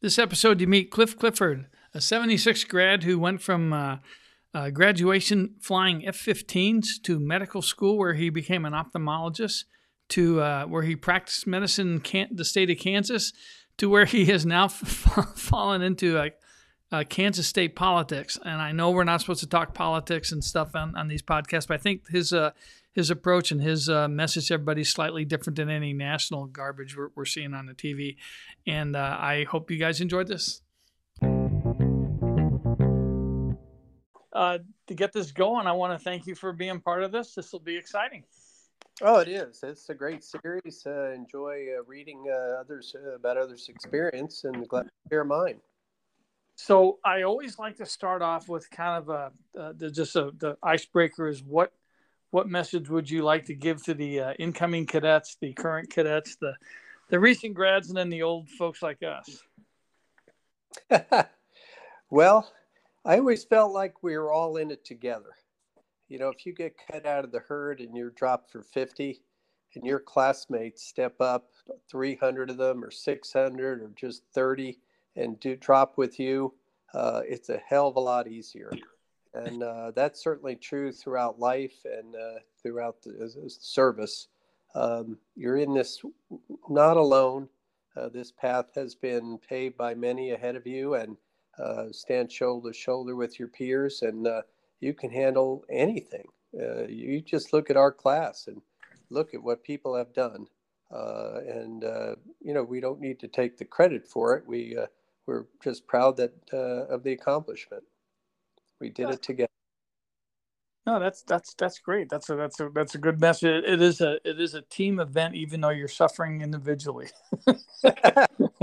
This episode, you meet Cliff Clifford, a 76 grad who went from uh, uh, graduation flying F 15s to medical school where he became an ophthalmologist, to uh, where he practiced medicine in Can- the state of Kansas, to where he has now f- fallen into uh, Kansas state politics. And I know we're not supposed to talk politics and stuff on, on these podcasts, but I think his uh, his approach and his uh, message to everybody is slightly different than any national garbage we're, we're seeing on the TV. And uh, I hope you guys enjoyed this. Uh, to get this going, I want to thank you for being part of this. This will be exciting. Oh, it is. It's a great series. Uh, enjoy uh, reading uh, others uh, about others' experience, and glad to share mine. So I always like to start off with kind of a uh, the, just a, the icebreaker is what what message would you like to give to the uh, incoming cadets, the current cadets, the the recent grads, and then the old folks like us? well, I always felt like we were all in it together. You know, if you get cut out of the herd and you're dropped for 50 and your classmates step up 300 of them or 600 or just 30 and do drop with you, uh, it's a hell of a lot easier. And uh, that's certainly true throughout life and uh, throughout the, service. Um, you're in this not alone. Uh, this path has been paved by many ahead of you, and uh, stand shoulder to shoulder with your peers, and uh, you can handle anything. Uh, you just look at our class and look at what people have done. and you know we don't need to take the credit for it. We we're just proud that of the accomplishment. We did it together. No, that's that's that's great. That's a that's a that's a good message. It is a it is a team event, even though you're suffering individually. well,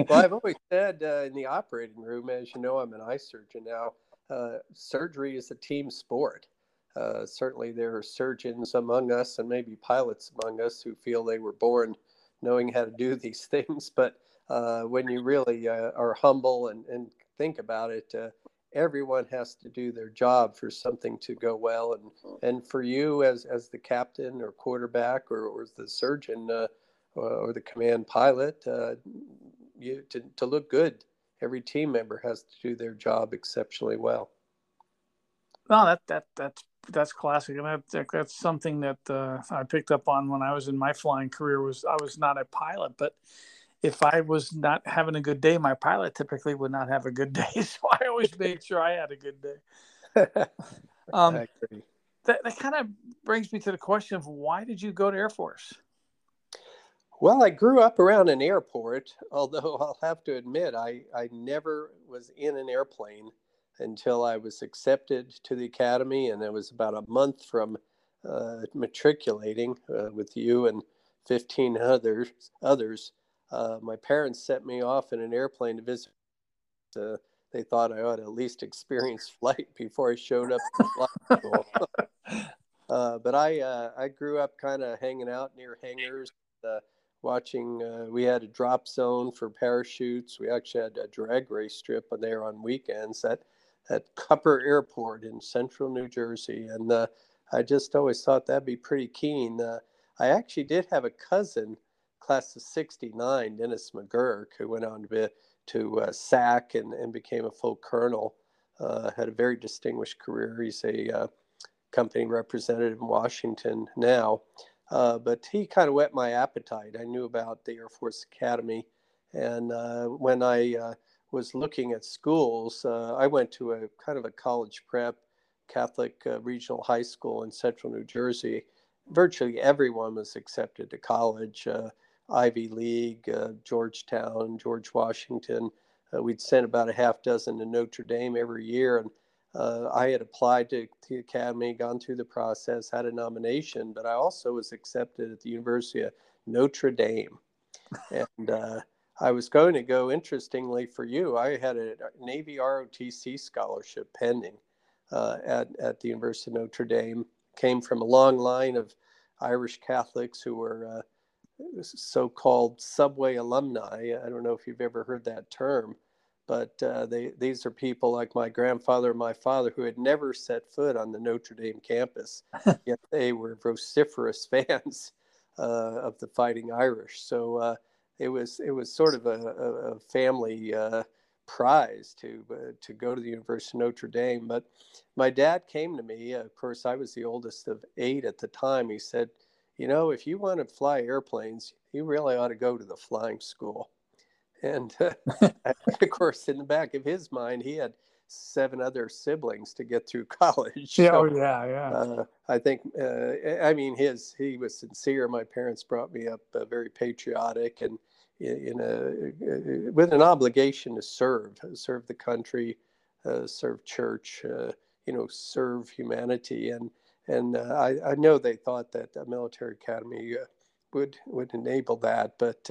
I've always said uh, in the operating room, as you know, I'm an eye surgeon now. Uh, surgery is a team sport. Uh, certainly, there are surgeons among us, and maybe pilots among us, who feel they were born knowing how to do these things. But uh, when you really uh, are humble and, and think about it, uh, everyone has to do their job for something to go well. And, and for you as, as the captain or quarterback or, or the surgeon uh, or, or, the command pilot, uh, you to, to look good, every team member has to do their job exceptionally well. Well, that, that, that's that's classic, and that, that's something that uh, I picked up on when I was in my flying career. Was I was not a pilot, but if I was not having a good day, my pilot typically would not have a good day. So I always made sure I had a good day. um, that, that kind of brings me to the question of why did you go to Air Force? Well, I grew up around an airport, although I'll have to admit I, I never was in an airplane until I was accepted to the academy, and it was about a month from uh, matriculating uh, with you and 15 others. others uh, my parents sent me off in an airplane to visit. Uh, they thought I ought to at least experience flight before I showed up flight school. uh, but I uh, I grew up kind of hanging out near hangars, uh, watching. Uh, we had a drop zone for parachutes. We actually had a drag race strip there on weekends at at Kupper Airport in central New Jersey, and I just always thought that'd be pretty keen. I actually did have a cousin class of 69, Dennis McGurk, who went on to, be, to uh, SAC and, and became a full colonel, uh, had a very distinguished career. He's a uh, company representative in Washington now. Uh, but he kind of whet my appetite. I knew about the Air Force Academy. And uh, when I was looking at schools, I went to a kind of a college prep Catholic regional high school in central New Jersey virtually everyone was accepted to college. Uh, Ivy League, uh, Georgetown, George Washington. Uh, we'd sent about a half dozen to Notre Dame every year. And uh, I had applied to, the academy, gone through the process, had a nomination, but I also was accepted at the University of Notre Dame. and uh, I was going to go, interestingly for you, I had a Navy ROTC scholarship pending uh, at, at the University of Notre Dame. Came from a long line of Irish Catholics who were uh, so-called subway alumni. I don't know if you've ever heard that term, but uh, they these are people like my grandfather and my father who had never set foot on the Notre Dame campus, yet they were vociferous fans uh, of the Fighting Irish. So uh, it was it was sort of a, a family uh, prize to uh, to go to the University of Notre Dame. But my dad came to me. Of course, I was the oldest of eight at the time. He said, "You know, if you want to fly airplanes, you really ought to go to the flying school." And uh, of course, in the back of his mind, he had seven other siblings to get through college. Yeah, so, oh, yeah, yeah. Uh, I think, uh, I mean, his he was sincere. My parents brought me up uh, very patriotic and in a with an obligation to serve, serve the country, uh, serve church, uh, you know, serve humanity, and and uh, I, I know they thought that a military academy would would enable that, but.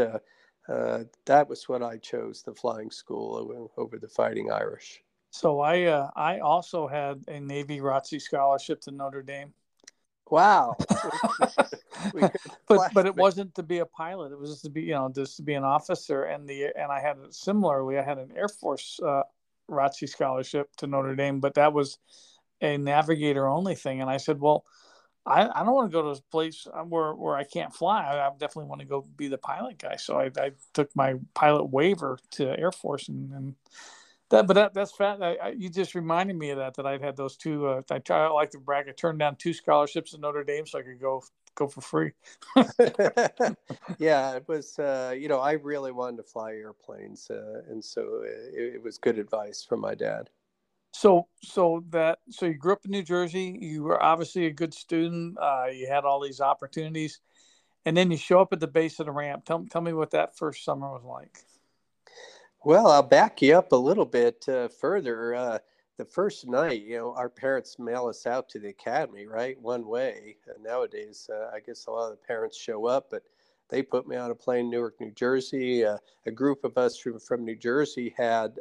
that was what I chose, the flying school over, over the Fighting Irish. So I uh, I also had a Navy ROTC scholarship to Notre Dame. Wow. but but it wasn't to be a pilot. It was just to be you know just to be an officer. And the and I had similarly I had an Air Force uh, ROTC scholarship to Notre Dame, but that was a navigator only thing. And I said, well, I, I don't want to go to a place where, where I can't fly. I, I definitely want to go be the pilot guy. So I, I took my pilot waiver to Air Force and, and that, but that, that's fat. I, I, you just reminded me of that. That I've had those two. Uh, I try. I like to brag. I turned down two scholarships at Notre Dame so I could go go for free. yeah, it was. Uh, you know, I really wanted to fly airplanes, uh, and so it, it, was good advice from my dad. So, so that so you grew up in New Jersey. You were obviously a good student. Uh, you had all these opportunities, and then you show up at the base of the ramp. Tell tell me what that first summer was like. Well, I'll back you up a little bit uh, further. Uh, the first night, you know, our parents mail us out to the academy, right? One way. And nowadays, uh, I guess a lot of the parents show up, but they put me on a plane, Newark, New Jersey. Uh, a group of us from, from New Jersey had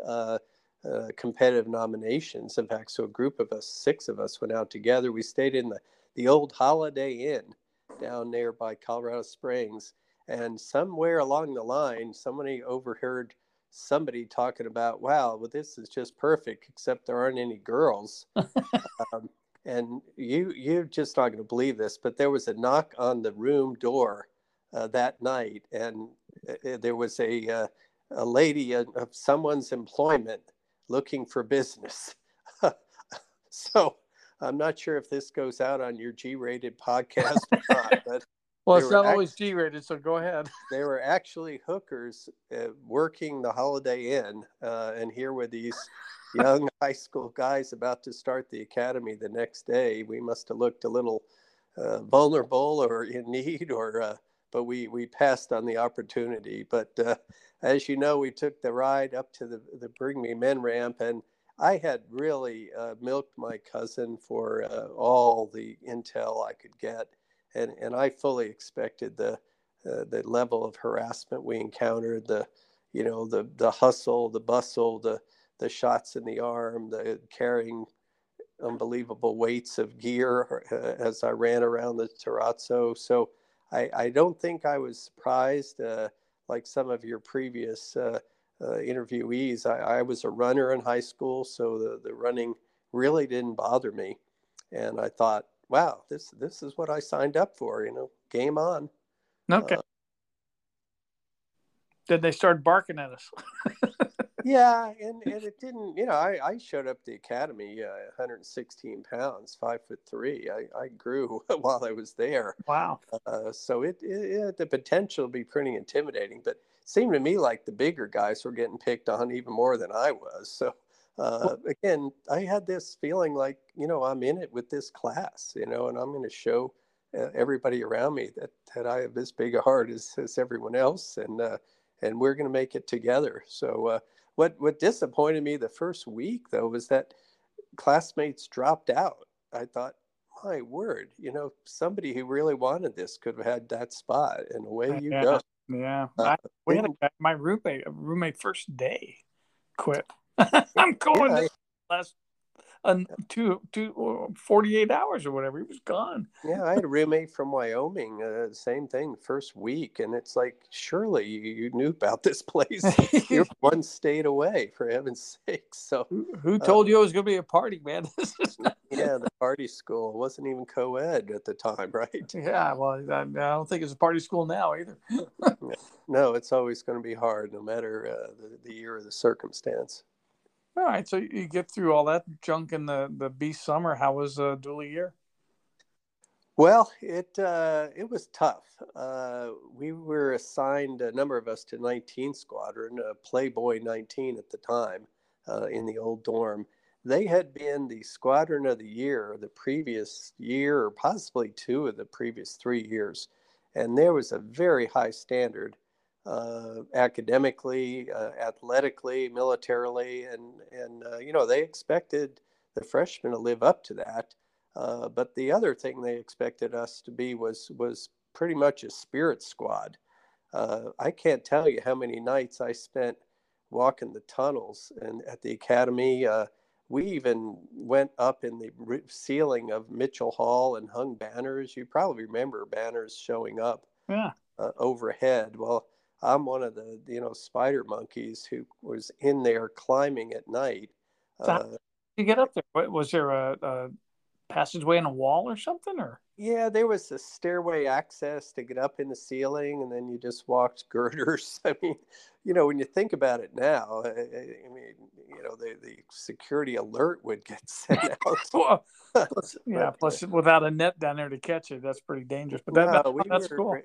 uh, uh, competitive nominations. In fact, so a group of us, six of us, went out together. We stayed in the, the old Holiday Inn down there by Colorado Springs. And somewhere along the line, somebody overheard somebody talking about, wow, well, this is just perfect, except there aren't any girls. um, and you, you're just not going to believe this, but there was a knock on the room door uh, that night, and uh, there was a, uh, a lady of someone's employment looking for business. so I'm not sure if this goes out on your G rated podcast or not, but well, it's not always G rated, so go ahead. They were actually hookers uh, working the Holiday Inn, uh, and here were these young high school guys about to start the academy the next day. We must have looked a little uh, vulnerable or in need, or uh, but we we passed on the opportunity. But uh, as you know, we took the ride up to the the Bring Me Men ramp, and I had really uh, milked my cousin for all the intel I could get and and I fully expected the uh, the level of harassment we encountered, the you know the the hustle, the bustle, the the shots in the arm, the carrying unbelievable weights of gear uh, as I ran around the terrazzo. So I, I don't think I was surprised uh, like some of your previous uh, uh, interviewees. I, I, was a runner in high school, so the, the running really didn't bother me. And I thought, wow, this this is what I signed up for. You know, game on. Okay. Uh, then they started barking at us. yeah, and, and it didn't. You know, I, I showed up the academy, uh, 116 pounds, five foot three. I, I grew while I was there. Wow. Uh, so it, it, it the potential to be pretty intimidating, but seemed to me like the bigger guys were getting picked on even more than I was. So uh, again, I had this feeling like, you know, I'm in it with this class, you know, and I'm going to show uh, everybody around me that, that I have as big a heart as, as everyone else. And, uh, and we're going to make it together. So, uh, what, what disappointed me the first week though, was that classmates dropped out. I thought, my word, you know, somebody who really wanted this could have had that spot and away you yeah. go. Yeah. Uh, I, we had a, my roommate, roommate first day quit. I'm going yeah, last uh, two, two, 48 hours or whatever. He was gone. yeah, I had a roommate from Wyoming. Uh, same thing, first week, and it's like, surely you, knew about this place. You're one state away, for heaven's sake. So, who, who uh, told uh, you it was going to be a party, man? yeah, the party school wasn't even co-ed at the time, right? Yeah, well, I, I don't think it's a party school now either. no, it's always going to be hard, no matter uh, the, the year or the circumstance. All right, so you get through all that junk in the the beast summer. How was uh, Doolie year? Well, it uh, it was tough. Uh, we were assigned a number of us to 19 Squadron, uh, Playboy 19 at the time, uh, in the old dorm. They had been the Squadron of the Year the previous year, or possibly two of the previous three years, and there was a very high standard uh, academically, uh, athletically, militarily, and and you know they expected the freshmen to live up to that. Uh, but the other thing they expected us to be was was pretty much a spirit squad. Uh, I can't tell you how many nights I spent walking the tunnels and at the academy. Uh, we even went up in the ceiling of Mitchell Hall and hung banners. You probably remember banners showing up yeah. Uh, overhead. Well, I'm one of the you know spider monkeys who was in there climbing at night. So uh, you get up there? Was there a, a passageway in a wall or something or yeah there was a stairway access to get up in the ceiling and then you just walked girders i mean you know when you think about it now i, I mean you know the, the security alert would get sent out well, plus, yeah plus without a net down there to catch it that's pretty dangerous but that, no, that, we that's were, cool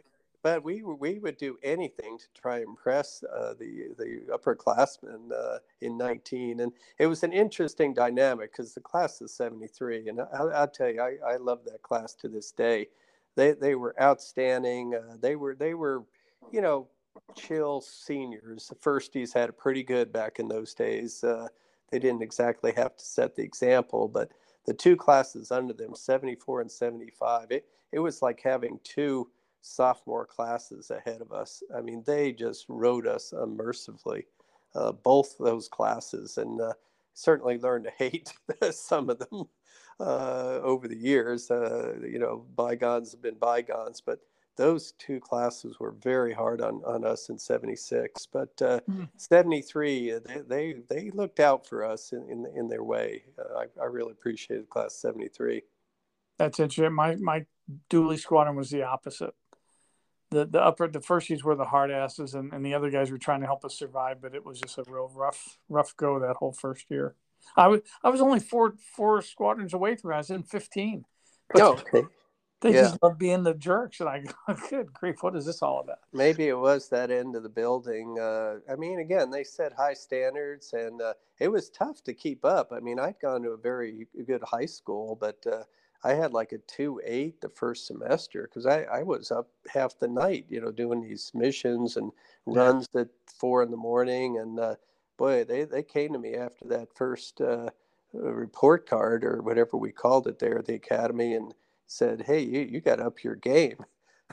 but we we would do anything to try and impress uh, the the upperclassmen uh, in 19 and it was an interesting dynamic because the class is 73 and I, will tell you I, I love that class to this day. They they were outstanding uh, they were they were you know chill seniors. The firsties had it pretty good back in those days uh, they didn't exactly have to set the example but the two classes under them 74 and 75 it, it was like having two sophomore classes ahead of us. I mean, they just rode us unmercifully, uh, both those classes, and uh, certainly learned to hate some of them uh, over the years. Uh, you know, bygones have been bygones, but those two classes were very hard on, on us in 76 but uh, mm. 73 uh, they, they, they looked out for us in, in, in their way uh, I, I really appreciated class 73 that's interesting my my Doolie squadron was the opposite the the upper the firsties were the hard asses and, and the other guys were trying to help us survive but it was just a real rough rough go that whole first year. I was i was only four four squadrons away from it. i was in 15 but oh, okay. they yeah. just love being the jerks and i go good grief what is this all about? Maybe it was that end of the building uh, i mean again they set high standards and uh, it was tough to keep up. I mean i'd gone to a very good high school but uh, I had like a two eight the first semester because I, I was up half the night, you know, doing these missions and runs yeah. at four in the morning. And uh, boy, they, they came to me after that first uh, report card or whatever we called it there at the academy and said, Hey, you, you got up your game.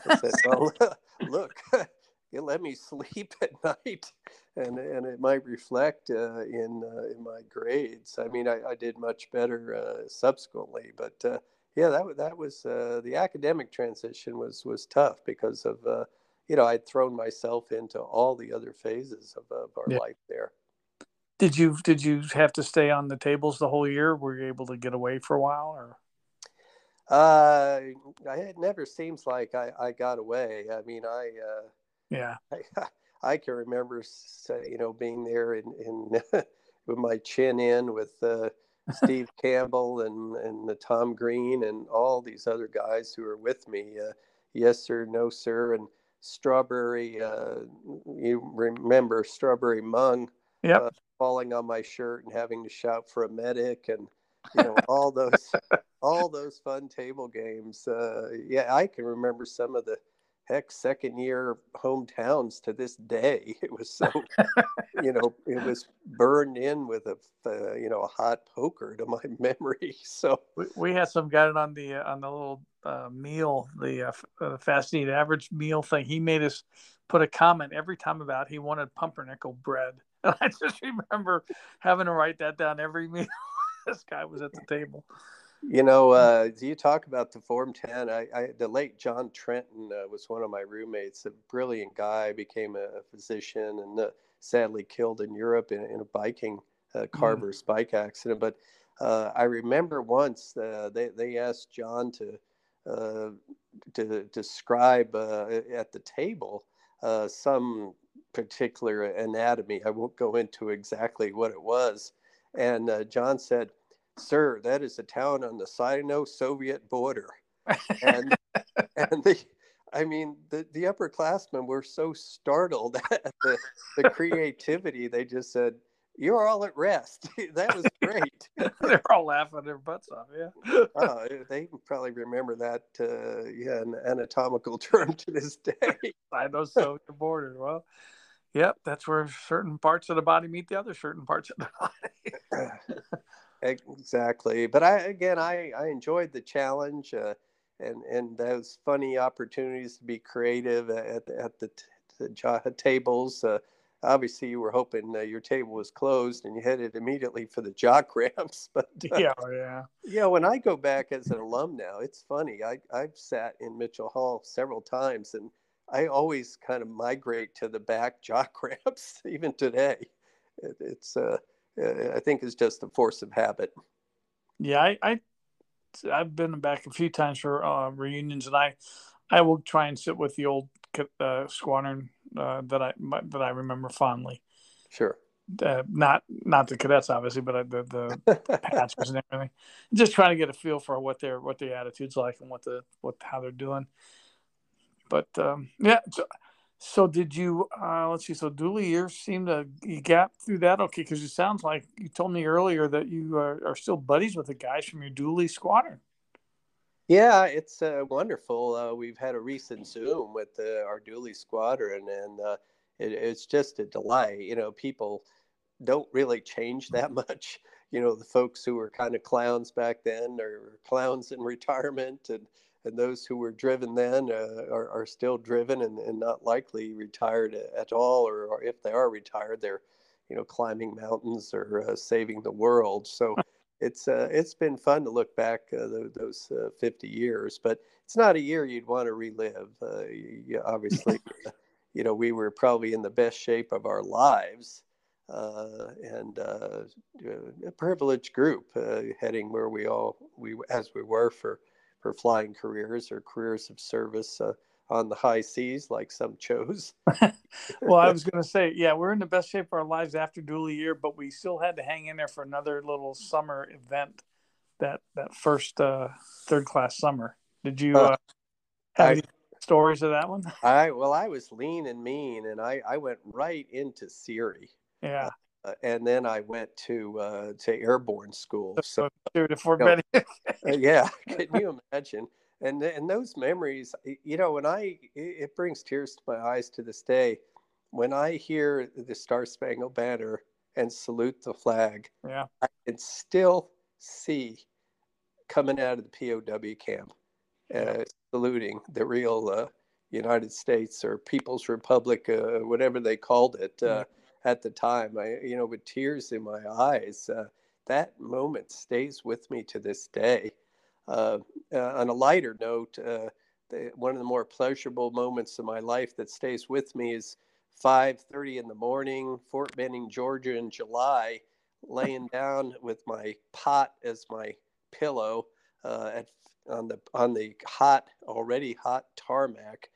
I said, Well, look, you let me sleep at night. And, and it might reflect uh, in uh, in my grades. I mean, I, I did much better uh, subsequently, but uh, yeah, that that was uh, the academic transition was was tough because of uh, you know I'd thrown myself into all the other phases of, of our yeah. life there. Did you did you have to stay on the tables the whole year? Were you able to get away for a while, or? Uh, it never seems like I, I got away. I mean, I uh, yeah, I, I can remember, you know, being there in in with my chin in with uh, Steve Campbell and and the Tom Green and all these other guys who are with me. Uh, yes sir, no sir, and Strawberry. Uh, you remember Strawberry Mung? Yep. Uh, falling on my shirt and having to shout for a medic and you know all those all those fun table games. Uh, yeah, I can remember some of the heck second year hometowns to this day. It was so you know it was burned in with a uh, you know a hot poker to my memory so. We, we had some guy on the uh, on the little uh, meal the uh, uh, eat average meal thing. He made us put a comment every time about he wanted pumpernickel bread. And i just remember having to write that down every meal this guy was at the table you know, uh, you talk about the Form 10. I, I the late John Trenton uh, was one of my roommates, a brilliant guy, became a physician and uh, sadly killed in Europe in, in a biking uh, Carver's mm. bike accident. But uh, I remember once uh, they, they asked John to, to describe at the table uh, some particular anatomy. I won't go into exactly what it was. And uh, John said, Sir, that is a town on the Sino Soviet border. And, and the, I mean, the, the upperclassmen were so startled at the, the creativity. They just said, You're all at rest. that was great. They're all laughing their butts off. Yeah. oh, they probably remember that, uh, yeah, an anatomical term to this day. I know so the border. Well, yep, that's where certain parts of the body meet the other certain parts of the body. exactly. But I, again, I, I enjoyed the challenge. Uh, and and those funny opportunities to be creative at at the, the tables. Uh, obviously, you were hoping uh, your table was closed and you headed immediately for the jock ramps. But uh, yeah, oh, yeah, yeah. When I go back as an alum now, it's funny. I I've sat in Mitchell Hall several times, and I always kind of migrate to the back jock ramps even today. It, it's uh, I think it's just a force of habit. Yeah, I, I I've been back a few times for uh, reunions, and I I will try and sit with the old uh, squadron uh, that I that I remember fondly. Sure. Uh, not not the cadets obviously, but uh, the the patches and everything. Just trying to get a feel for what their what their attitudes like and what the what how they're doing. But um, yeah, so, so did you? Uh, let's see. So Doolie years seemed to you got through that okay because it sounds like you told me earlier that you are, are still buddies with the guys from your Doolie squadron. Yeah, it's uh, wonderful. Uh, we've had a recent Zoom with our Doolie squadron, and uh, it, it's just a delight. You know, people don't really change that much. You know, the folks who were kind of clowns back then are clowns in retirement, and and those who were driven then uh, are, are still driven and, and not likely retired at all, or, or if they are retired, they're you know climbing mountains or uh, saving the world. So it's uh, it's been fun to look back uh, those uh, 50 years, but it's not a year you'd want to relive. Uh, you, obviously, you know we were probably in the best shape of our lives. and a privileged group heading where we all we as we were for for flying careers or careers of service uh, on the high seas, like some chose. well, I was going to say, yeah, we're in the best shape of our lives after Doolie year, but we still had to hang in there for another little summer event. That that first uh, third class summer. Did you uh, have I, any stories of that one? I well, I was lean and mean, and I I went right into SERE. Yeah. Uh, and then I went to uh, to airborne school. So, so to Fort you know, uh, yeah, can you imagine? And and those memories, you know, when I it brings tears to my eyes to this day when I hear the Star Spangled Banner and salute the flag. Yeah, I can still see coming out of the POW camp, uh, saluting the real uh, United States or People's Republic, uh, whatever they called it. Uh, at the time. I, you know, with tears in my eyes, uh, that moment stays with me to this day. Uh, uh, on a lighter note, uh, the, one of the more pleasurable moments of my life that stays with me is 5:30 in the morning, Fort Benning, Georgia, in July, laying down with my pot as my pillow uh, at on the on the hot, already hot tarmac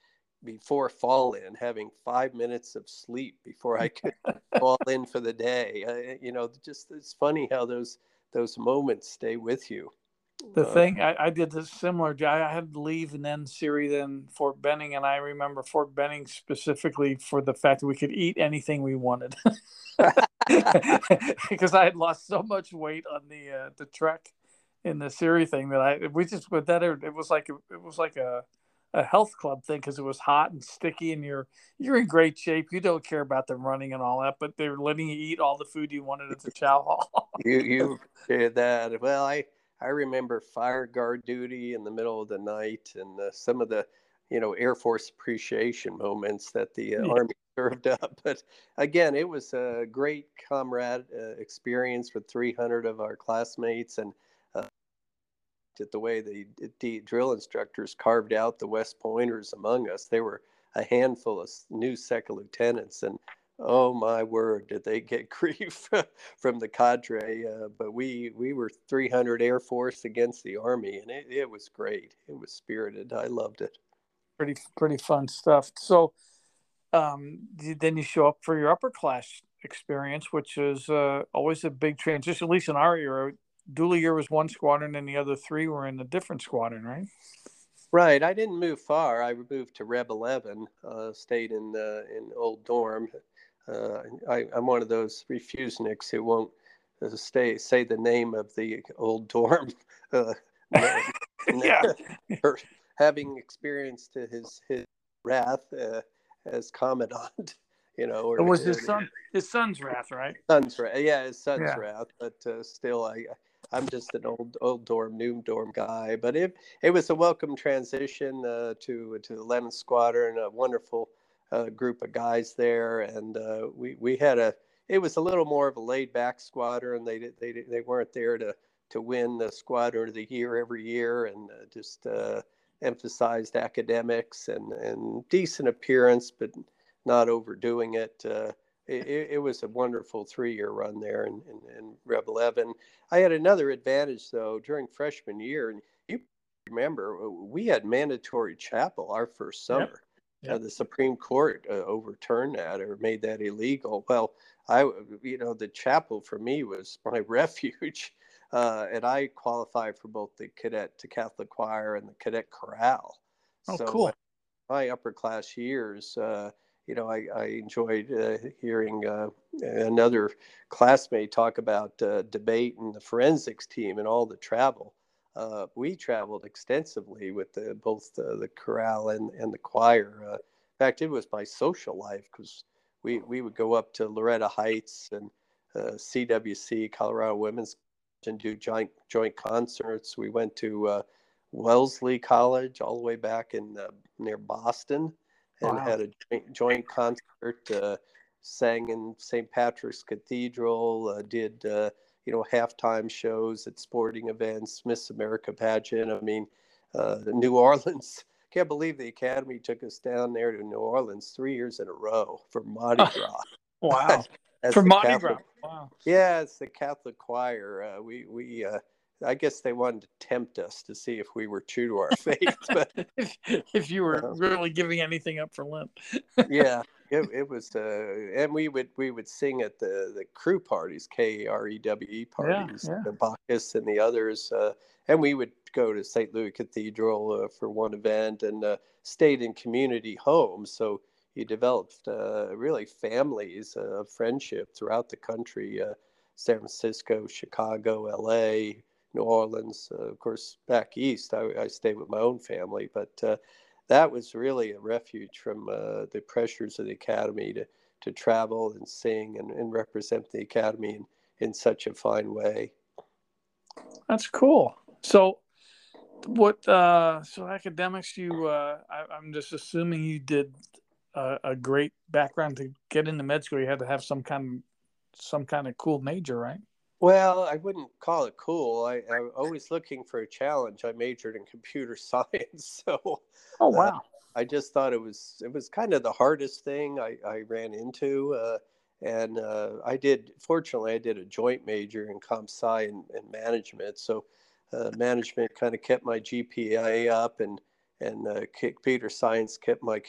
before fall in, having five minutes of sleep before I could fall in for the day. Uh, you know, just it's funny how those those moments stay with you. The uh, thing I, I, did this similar. I had to leave and then SERE, then Fort Benning, and I remember Fort Benning specifically for the fact that we could eat anything we wanted, because I had lost so much weight on the uh, the trek in the SERE thing that I we just with that it was like it was like a a health club thing because it was hot and sticky and you're you're in great shape. You don't care about the running and all that, but they're letting you eat all the food you wanted at the chow hall. you you did that. Well, I I remember fire guard duty in the middle of the night and uh, some of the you know Air Force appreciation moments that the uh, yeah. Army served up. But again, it was a great comrade uh, experience with 300 of our classmates and at the way the, the drill instructors carved out the West Pointers among us. They were a handful of new second lieutenants, and oh my word, did they get grief from the cadre? Uh, but we we were 300 Air Force against the Army, and it, it was great. It was spirited. I loved it. Pretty pretty fun stuff. So um, then you show up for your upper class experience, which is uh, always a big transition. At least in our era, Year was one squadron, and the other three were in a different squadron, right? Right. I didn't move far. I moved to Reb 11, uh, stayed in uh, in Old Dorm. Uh, I, am one of those refuseniks who won't uh, stay say the name of the old dorm. Uh, yeah. having experienced his his wrath uh, as commandant, you know. Or, it was his son, his son's wrath, right? Son's wrath, yeah, his son's yeah. wrath. But uh, still, I, I'm just an old old dorm, new dorm guy. But it it was a welcome transition uh, to to the 11th Squadron, a wonderful uh, group of guys there, and uh, we we had a. It was a little more of a laid back squadron. They they they weren't there to to win the squadron of the year every year, and uh, just uh, emphasized academics and, and decent appearance, but not overdoing it. Uh, it, it, was a wonderful three year run there in, in, in, Reb 11. I had another advantage, though, during freshman year. And you remember, uh, we had mandatory chapel our first summer. Yep. Yep. Uh, the Supreme Court uh, overturned that or made that illegal. Well, I, you know, the chapel for me was my refuge uh, and I qualified for both the cadet to Catholic choir and the cadet chorale. Oh, so cool! My upper class years, uh, you know, I, I enjoyed uh, hearing uh, another classmate talk about uh, debate and the forensics team and all the travel. Uh, we traveled extensively with the, both the, chorale and, and the choir. in fact, it was my social life because we, we would go up to Loretto Heights and CWC, Colorado Women's and do joint joint concerts. We went to uh, Wellesley College all the way back in uh, near Boston, and wow. had a joint, joint concert. Uh, sang in St. Patrick's Cathedral. Uh, did uh, you know halftime shows at sporting events, Miss America pageant. I mean, uh, New Orleans. Can't believe the Academy took us down there to New Orleans three years in a row for Mardi Gras. wow! for Mardi Catholic, Gras. Wow. Yeah, it's the Catholic choir. Uh, we we uh, I guess they wanted to tempt us to see if we were true to our faith. But if, if you were really giving anything up for Lent. yeah, it, it was, uh, and we would we would sing at the the crew parties, K R E W E parties, yeah, yeah. the Bacchus and the others, uh, and we would go to St. Louis Cathedral uh, for one event and uh, stayed in community homes. So he developed uh, really families of friendship throughout the country uh, San Francisco, Chicago, LA, New Orleans. Uh, of course, back east, I, I, stayed with my own family, but uh, that was really a refuge from uh, the pressures of the academy to, to travel and sing and, and represent the academy in, in such a fine way. That's cool. So, what uh so academics you uh I, am just assuming you did a, a, great background to get into med school. You had to have some kind some kind of cool major, right? Well, I wouldn't call it cool. I, I'm always looking for a challenge. I majored in computer science, so oh uh, wow. Uh, I just thought it was it was kind of the hardest thing I, I ran into, uh, and uh, I did. Fortunately, I did a joint major in comp sci and, and management, so uh, management kind of kept my GPA up, and and uh, computer science kept my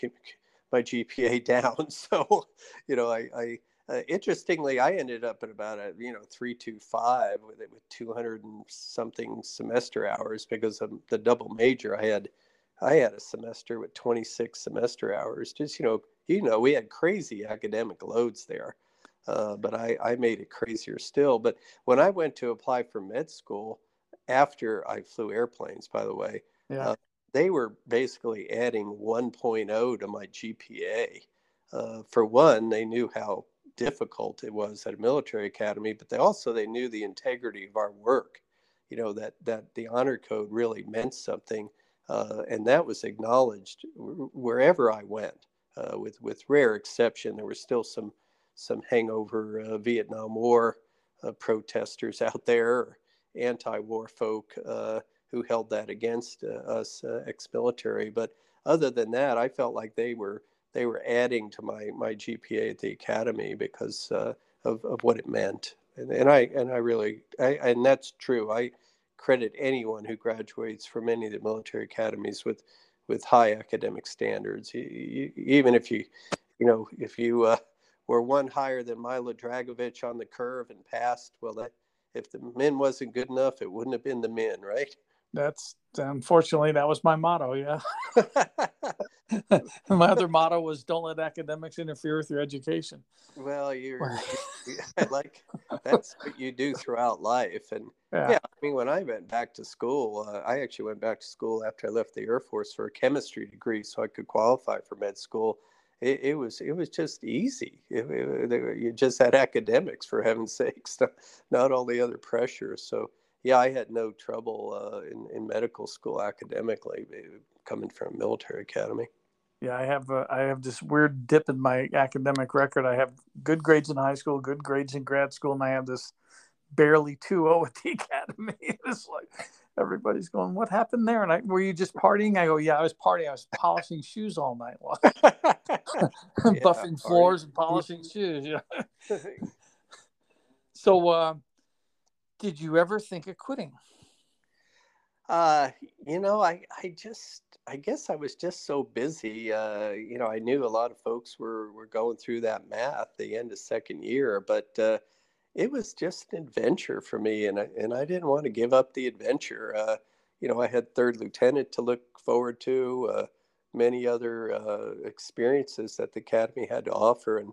my GPA down. So, you know, I, I uh, interestingly, I ended up at about a you know three two five with it with two hundred and something semester hours because of the double major. I had I had a semester with twenty six semester hours. Just you know, you know, we had crazy academic loads there, uh, but I I made it crazier still. But when I went to apply for med school after I flew airplanes, by the way, yeah. Uh, they were basically adding 1.0 to my GPA. Uh, for one, they knew how difficult it was at a military academy, but they also they knew the integrity of our work. You know that that the honor code really meant something, uh, and that was acknowledged wherever I went. Uh, with with rare exception, there were still some some hangover uh, Vietnam War uh, protesters out there, anti-war folk uh, who held that against uh, us ex-military. But other than that, I felt like they were they were adding to my my GPA at the academy because uh, of of what it meant. And, and I and I really I, and that's true. I credit anyone who graduates from any of the military academies with with high academic standards. You, you, even if you you know, if you uh, were one higher than Milo Dragovich on the curve and passed, well, that if the men wasn't good enough, it wouldn't have been the men, right? That's unfortunately that was my motto. Yeah. my other motto was "Don't let academics interfere with your education." Well, you're like that's what you do throughout life, and yeah. yeah. I mean, when I went back to school, uh, I actually went back to school after I left the Air Force for a chemistry degree, so I could qualify for med school. It, it was it was just easy. It, it, you just had academics, for heaven's sakes, not, not all the other pressures. So yeah, I had no trouble uh, in in medical school academically, eh, coming from a military academy. Yeah, I have uh, I have this weird dip in my academic record. I have good grades in high school, good grades in grad school, and I have this barely 2-0 at the academy. it's like everybody's going, "What happened there?" And I, were you just partying? I go, "Yeah, I was partying. I was polishing shoes all night long, yeah, buffing floors and polishing shoes." Yeah. so, uh, did you ever think of quitting? Uh, you know, I, I just, I guess I was just so busy. Uh, you know, I knew a lot of folks were, were going through that math the end of second year, but, uh, it was just an adventure for me. And I, and I didn't want to give up the adventure. Uh, you know, I had third lieutenant to look forward to, uh, many other, uh, experiences that the Academy had to offer. And,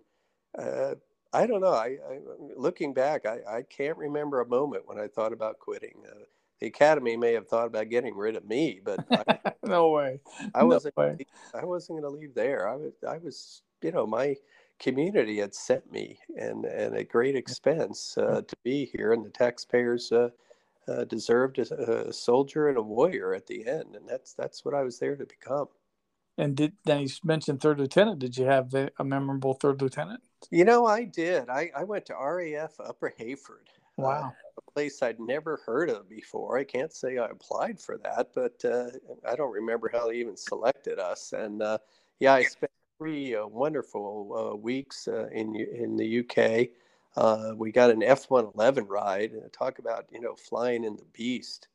uh, I don't know. I, I looking back, I, I can't remember a moment when I thought about quitting. Uh, the academy may have thought about getting rid of me, but I, no way. I wasn't. way. I wasn't going to leave there. I was. I was. You know, my community had sent me, and and at great expense uh, to be here, and the taxpayers uh, uh, deserved a, a, soldier and a warrior at the end, and that's that's what I was there to become. And did then he mentioned third lieutenant? Did you have a, a memorable third lieutenant? You know, I did. I, I went to RAF Upper Heyford. Uh, wow. Uh, a place I'd never heard of before. I can't say I applied for that, but uh, I don't remember how they even selected us. And uh, yeah, I spent three uh, wonderful uh, weeks in in the UK. we got an F-111 ride. Talk about you know flying in the beast.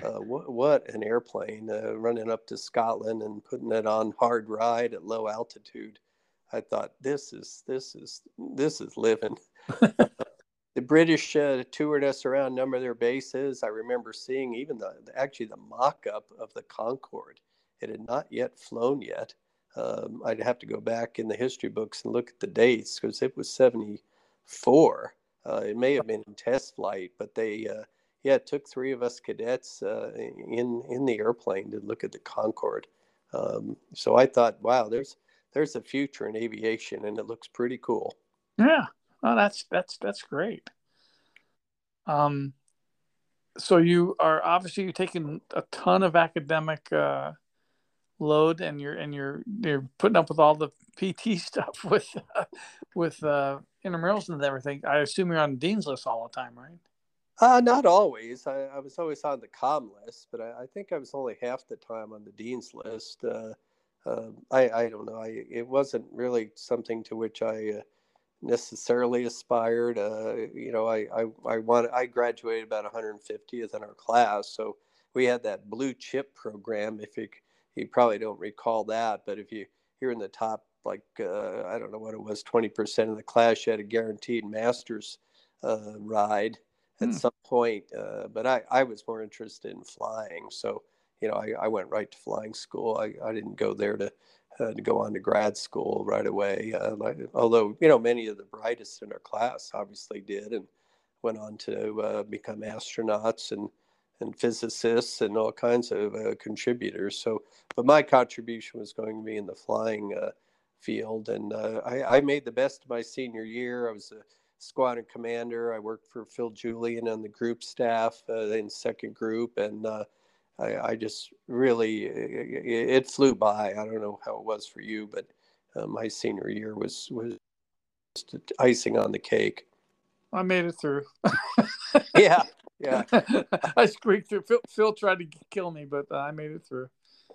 what, what an airplane! running up to Scotland and putting it on hard ride at low altitude. I thought this is this is this is living. the British uh, toured us around a number of their bases. I remember seeing even the, actually the mock-up of the Concorde. It had not yet flown yet. Um, I'd have to go back in the history books and look at the dates because it was 74. Uh, it may have been in test flight, but they, uh, yeah, it took three of us cadets uh, in in the airplane to look at the Concorde. Um, so I thought, wow, there's there's a future in aviation, and it looks pretty cool. Yeah, Oh, that's that's that's great. Um, so you are obviously you're taking a ton of academic uh, load, and you're and you're you're putting up with all the PT stuff with uh, with uh, intramurals and everything. I assume you're on dean's list all the time, right? Uh, not always. I, I was always on the com list, but I, I, think I was only half the time on the dean's list. Uh, uh, I, I don't know. I, it wasn't really something to which I uh, necessarily aspired. Uh, you know, I, I, I want I graduated about 150th in our class, so we had that blue chip program. If you you probably don't recall that, but if you you're in the top like uh, I don't know what it was, 20% of the class, you had a guaranteed master's uh, ride at hmm. some point. Uh, but I I was more interested in flying, so you know I, I went right to flying school. I, I didn't go there to uh, to go on to grad school right away. Uh, like, although you know many of the brightest in our class obviously did and went on to uh, become astronauts and and physicists and all kinds of uh, contributors. So, but my contribution was going to be in the flying uh, field, and uh, I, I, made the best of my senior year. I was a squadron commander. I worked for Phil Julian on the group staff in second group, and I, I just really it, it, flew by. I don't know how it was for you, but uh, my senior year was was just icing on the cake. I made it through. yeah, yeah. I squeaked through. Phil, Phil, tried to kill me, but uh, I made it through.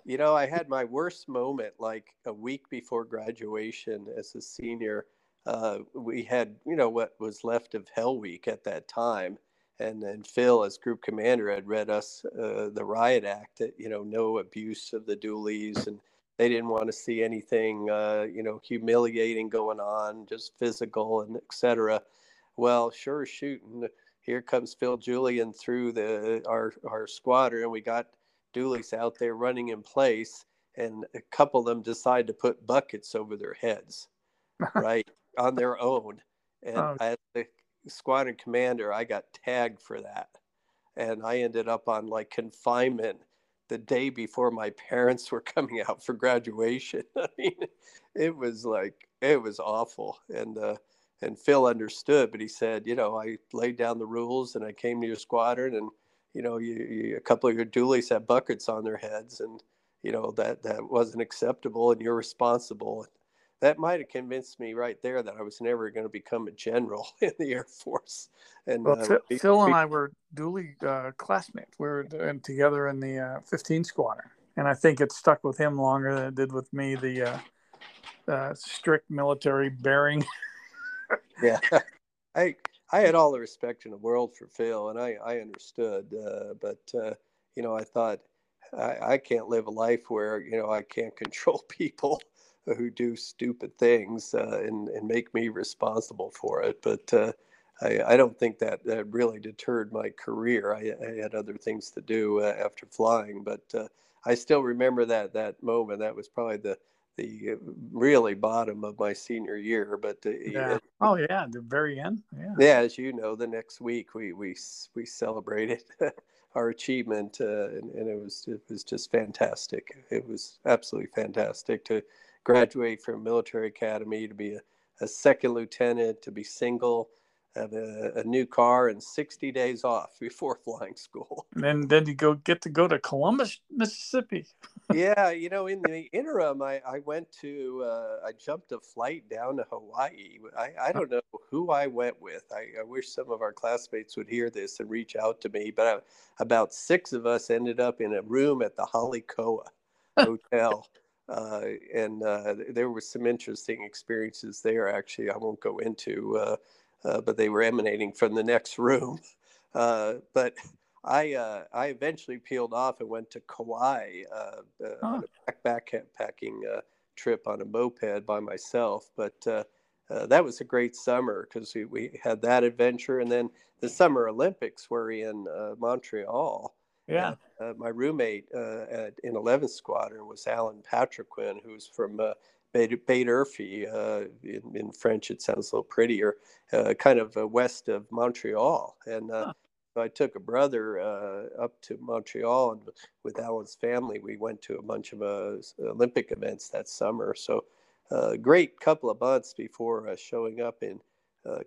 You know, I had my worst moment like a week before graduation as a senior. Uh, we had, you know, what was left of Hell Week at that time and then Phil, as group commander, had read us uh, the riot act that you know no abuse of the doolies and they didn't want to see anything, uh, you know, humiliating going on, just physical and etc. Well, sure shooting. Here comes Phil Julian through the our our squadron, and we got doolies out there running in place, and a couple of them decide to put buckets over their heads, right, on their own. And oh. as the squadron commander, I got tagged for that, and I ended up on like confinement the day before my parents were coming out for graduation. I mean, it was like it was awful, and uh, and Phil understood, but he said, you know, I laid down the rules and I came to your squadron, and you know, you, you, a couple of your doolies had buckets on their heads, and you know that that wasn't acceptable, and you're responsible. That might have convinced me right there that I was never going to become a general in the Air Force. And well, uh, Phil, Phil, and I were Doolie uh, classmates. We were together in the uh, 15 squadron, and I think it stuck with him longer than it did with me. The uh, uh, strict military bearing. yeah, I I had all the respect in the world for Phil, and I I understood, uh, but uh, you know I thought I, I can't live a life where you know I can't control people who do stupid things uh, and and make me responsible for it, but. Uh, I, I, don't think that that really deterred my career. I, I had other things to do uh, after flying, but I still remember that that moment. That was probably the the uh, really bottom of my senior year. But uh, yeah. oh yeah, the very end. Yeah. Yeah, as you know, the next week we we we celebrated our achievement, uh, and, and it was it was just fantastic. It was absolutely fantastic to graduate from military academy to be a, a second lieutenant, to be single have a, a, new car and 60 days off before flying school. And then, then you go get to go to Columbus, Mississippi. yeah, you know, in the interim, I, I went to, uh, I jumped a flight down to Hawaii. I, I don't know who I went with. I, I wish some of our classmates would hear this and reach out to me. But I, about six of us ended up in a room at the Hale Koa Hotel. Uh, and uh, there were some interesting experiences there. Actually, I won't go into. Uh, uh, but they were emanating from the next room. Uh, but I uh, I eventually peeled off and went to Kauai uh, uh, on a back backpacking uh, trip on a moped by myself. But that was a great summer because we, we had that adventure, and then the Summer Olympics were in Montreal. Yeah. my roommate at, in 11th Squadron was Alan Patriquin, who's from Baie d'Urfé, uh, in, in, French, it sounds a little prettier, uh, kind of uh, west of Montreal. And uh, huh. so I took a brother uh, up to Montreal, and with Alan's family, we went to a bunch of uh, Olympic events that summer. So, a great couple of months before showing up in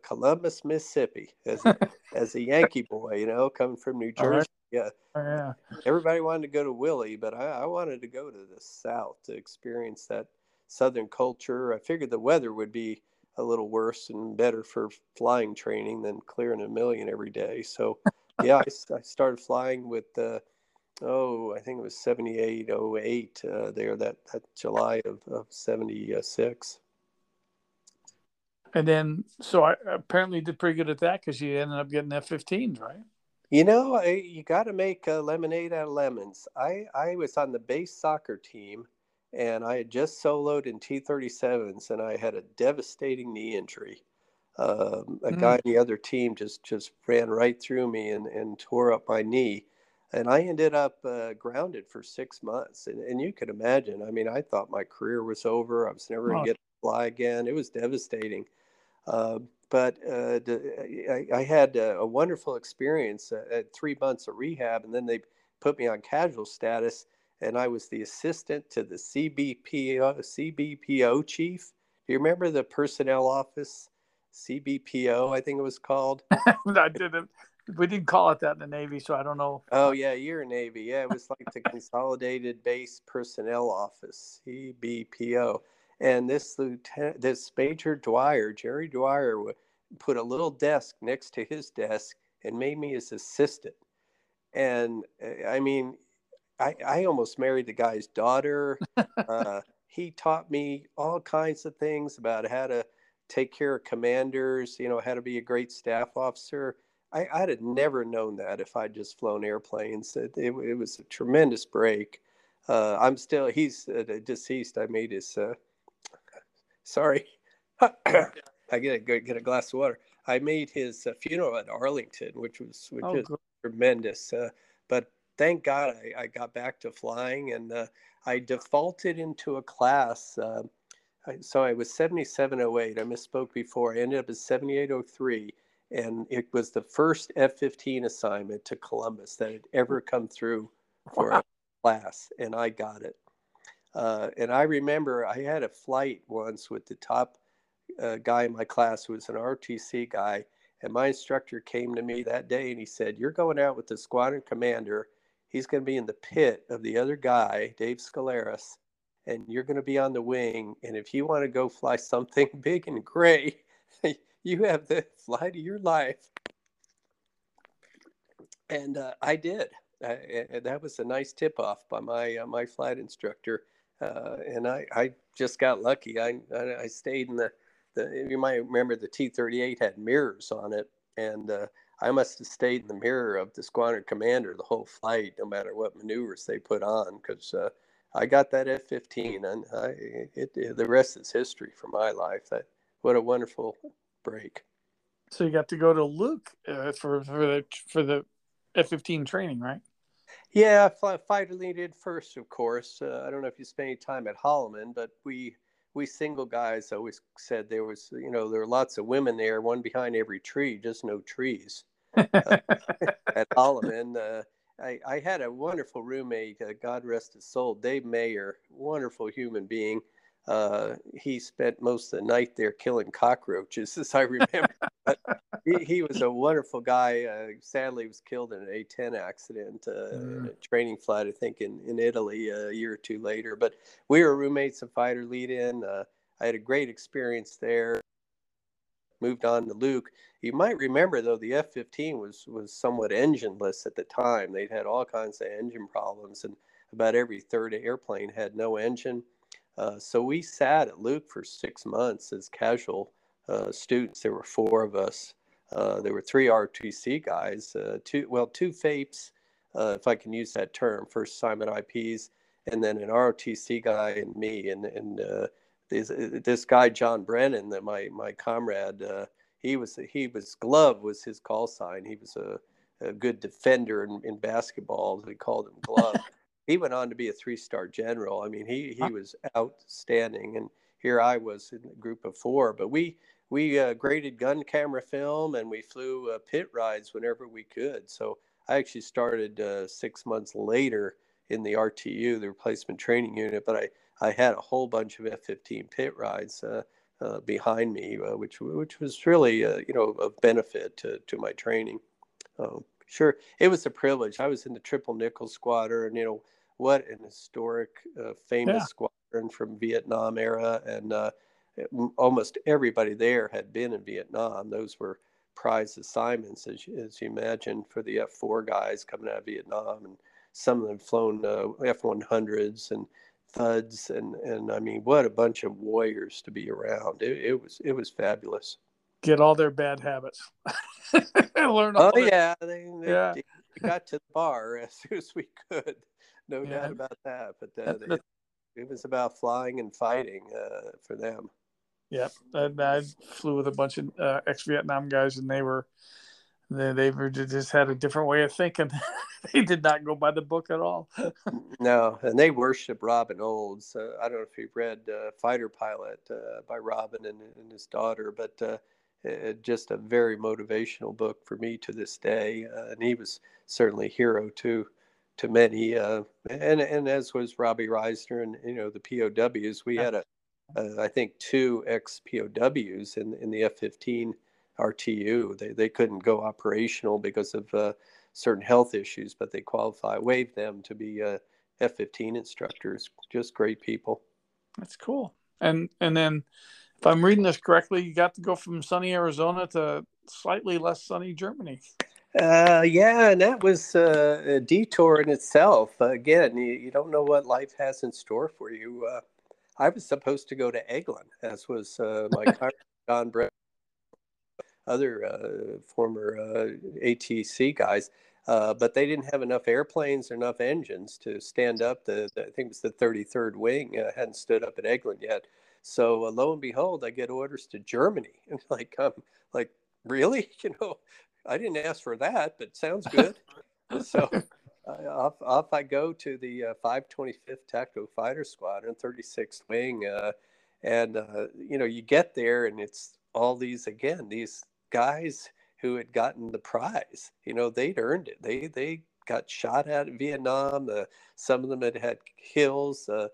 Columbus, Mississippi, as a, as a Yankee boy, you know, coming from New Jersey. Yeah. Oh, yeah. Everybody wanted to go to Willie, but I, I wanted to go to the South to experience that Southern culture. I figured the weather would be a little worse and better for flying training than clearing a million every day. So, yeah, I, I, started flying with, uh, oh, I think it was 78, 08 uh, there, that, that July of, of 76. And then, so I apparently did pretty good at that because you ended up getting F-15s, right? You know, I, you got to make uh, lemonade out of lemons. I, I was on the base soccer team and I had just soloed in T-37s, and I had a devastating knee injury. Um, a mm. guy on the other team just just ran right through me and, and tore up my knee, and I ended up uh, grounded for six months. And, and you can imagine. I mean, I thought my career was over. I was never going to get to fly again. It was devastating. Uh, but uh, I, I, had a, a wonderful experience at three months of rehab, and then they put me on casual status and I was the assistant to the CBPO, CBPO chief. Do you remember the personnel office? CBPO, I think it was called. I didn't. We didn't call it that in the Navy, so I don't know. Oh yeah, you're a Navy. Yeah, it was like the Consolidated Base Personnel Office, CBPO. And this lieutenant, this Major Dwyer, Jerry Dwyer, put a little desk next to his desk and made me his assistant. And eh, I mean, I, I almost married the guy's daughter. uh, he taught me all kinds of things about how to take care of commanders, you know, how to be a great staff officer. I, I'd have never known that if I'd just flown airplanes. It, it, it was a tremendous break. uh, I'm still he's uh, deceased. I made his. Uh, sorry, I get a get a glass of water. I made his uh, funeral at Arlington, which was which oh, is tremendous. Uh, but thank God I, I, got back to flying, and uh, I defaulted into a class. so I was 7708. I misspoke before. I ended up as 7803 and it was the first F-15 assignment to Columbus that had ever come through for wow. a class, and I got it. Uh, and I remember I had a flight once with the top uh, guy in my class who was an ROTC guy, and my instructor came to me that day and he said, "You're going out with the squadron commander. He's going to be in the pit of the other guy, Dave Scaleras, and you're going to be on the wing. And if you want to go fly something big and gray." you have the flight of your life. And uh, I did. and that was a nice tip off by my uh, my flight instructor. Uh, and I, I just got lucky. I, I, I stayed in the, the, you might remember the T 38 had mirrors on it. And uh, I must have stayed in the mirror of the squadron commander the whole flight, no matter what maneuvers they put on, because uh, I got that F 15 and I, it, it, the rest is history for my life. That, what a wonderful break. So you got to go to Luke uh, for for the for the F fifteen training, right? Yeah, fighter lead first, of course. Uh, I don't know if you spent any time at Holloman, but we we single guys always said there was you know there were lots of women there, one behind every tree, just no trees. uh, at Holloman, uh, I, I had a wonderful roommate, uh, God rest his soul, Dave Mayer, wonderful human being uh, he spent most of the night there killing cockroaches, as I remember. but he, he, was a wonderful guy. Uh, sadly, he was killed in an A-10 accident, uh, mm. a training flight, I think, in, in Italy a year or two later. But we were roommates and fighter lead-in. Uh, I had a great experience there. Moved on to Luke. You might remember, though, the F-15 was was somewhat engineless at the time. They'd had all kinds of engine problems, and about every third airplane had no engine uh, so we sat at Luke for six months as casual uh, students. There were four of us. Uh, there were three RTC guys, uh, two well, two FAIPs, uh, if I can use that term, first assignment IPs, and then an ROTC guy and me. And and this, this guy John Brennan, that my my comrade, he was he was glove was his call sign. He was a, a good defender in, in basketball. We called him glove he went on to be a three star general. I mean, he he was outstanding, and here I was in a group of four. But we we uh, graded gun camera film, and we flew uh, pit rides whenever we could. So I actually started uh, six months later in the RTU, the replacement training unit. But I I had a whole bunch of F-15 pit rides. Uh, uh, behind me, uh, which which was really you know of benefit to, to my training. Um, sure, it was a privilege. I was in the triple nickel squadron, and you know, what an historic, uh, famous yeah. squadron from Vietnam era, and uh, almost everybody there had been in Vietnam. Those were prize assignments, as, as you imagine, for the F four guys coming out of Vietnam, and some of them flown uh, F one hundreds and thuds, and and I mean, what a bunch of warriors to be around. It, it was it was fabulous. Get all their bad habits. Learn. oh yeah, they, they, yeah. They got to the bar as soon as we could no yeah. doubt about that. But uh, they, it was about flying and fighting uh, for them. Yep, I, I, flew with a bunch of uh, ex-Vietnam guys, and they were they they were just had a different way of thinking. they did not go by the book at all. no, and they worship Robin Olds. Uh, I don't know if you've read uh, Fighter Pilot uh, by Robin and, and, his daughter, but uh, it, just a very motivational book for me to this day. Uh, and he was certainly a hero too to many, uh, and and as was Robbie Risner and you know the POWs. We had a, a I think two ex POWs in in the F-15 RTU. They they couldn't go operational because of uh, certain health issues, but they qualify waived them to be uh, F-15 instructors. Just great people. That's cool. And and then, if I'm reading this correctly, you got to go from sunny Arizona to slightly less sunny Germany. Uh, yeah, and that was uh, a detour in itself. Uh, again, you, you, don't know what life has in store for you. Uh, I was supposed to go to Eglin, as was uh, my John Brett, other uh, former ATC guys. Uh, but they didn't have enough airplanes or enough engines to stand up. The, the I think it was the 33rd Wing uh, hadn't stood up at Eglin yet. So uh, lo and behold, I get orders to Germany, and like, um, like really, you know, I didn't ask for that, but sounds good. so uh, off, off I go to the uh, 525th Tactical Fighter Squadron, 36th Wing, uh, and uh, you know, you get there, and it's all these again, these guys who had gotten the prize. You know, they'd earned it. They they got shot at in Vietnam. Uh, some of them had had kills. Uh,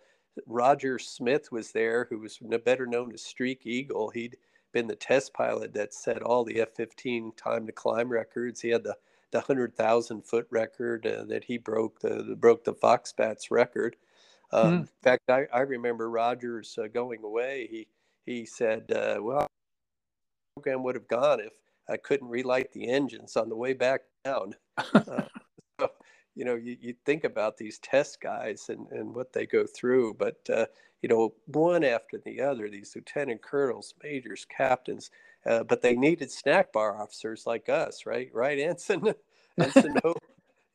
Roger Smith was there, who was better known as Streak Eagle. He'd been the test pilot that set all the F-15 time to climb records. He had the the hundred thousand foot record uh, that he broke the broke the Fox Bats record. Um, mm. In fact, I, I remember Rogers uh, going away. He he said, uh, "Well, program would have gone if I couldn't relight the engines on the way back down. you know, you, you think about these test guys and, and what they go through, but, uh, you know, one after the other, these lieutenant colonels, majors, captains, uh, but they needed snack bar officers like us, right? Right, Ensign? Ensign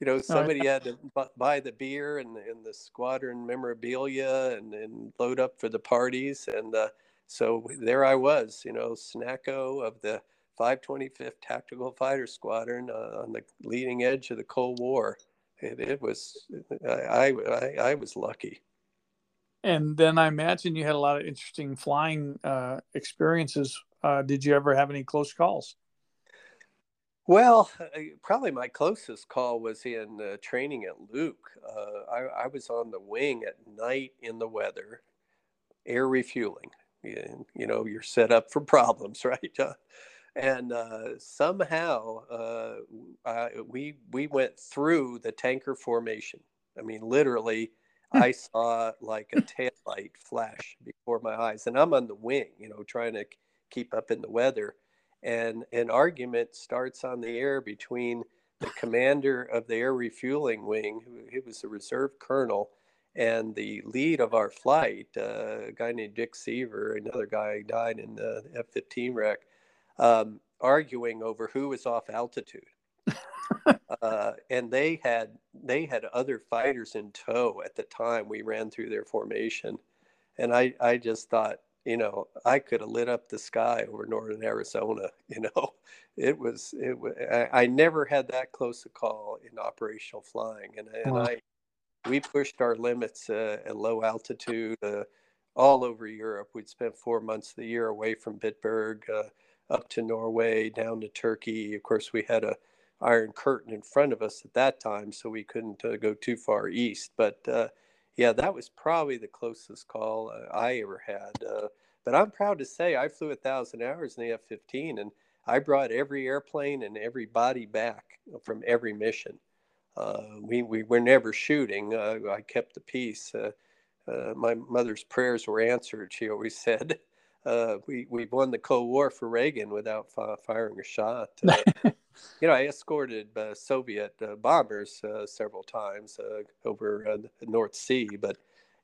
You know, somebody had to buy the beer and, and the squadron memorabilia and, and load up for the parties. And uh, so there I was, you know, snacko of the 525th Tactical Fighter Squadron uh, on the leading edge of the Cold War. It, it was, I, I, I, was lucky. And then I imagine you had a lot of interesting flying uh, experiences. Uh, did you ever have any close calls? Well, uh, probably my closest call was in uh, training at Luke. Uh, I, I, was on the wing at night in the weather, air refueling. You, you know, you're set up for problems, right, John? And uh, somehow uh, I, we we went through the tanker formation. I mean, literally, hmm. I saw like a tail light flash before my eyes, and I'm on the wing, you know, trying to keep up in the weather, and an argument starts on the air between the commander of the air refueling wing, who he was a reserve colonel, and the lead of our flight, uh, a guy named Dick Seaver, another guy died in the F-15 wreck um, arguing over who was off altitude. uh, and they had they had other fighters in tow at the time we ran through their formation, and I I just thought you know I could have lit up the sky over northern Arizona. You know, it was it I, I never had that close a call in operational flying, and and wow. I we pushed our limits uh, at low altitude uh, all over Europe. We'd spent four months of the year away from Bitburg. Up to Norway, down to Turkey. Of course, we had a iron curtain in front of us at that time, so we couldn't uh, go too far east. But uh, yeah, that was probably the closest call uh, I ever had. Uh, but I'm proud to say I flew a thousand hours in the F-15, and I brought every airplane and every body back from every mission. Uh, we, we were never shooting. Uh, I kept the peace. my mother's prayers were answered, she always said uh, we we won the Cold War for Reagan without firing a shot. Uh, you know, I escorted uh, Soviet uh, bombers uh, several times uh, over the North Sea, but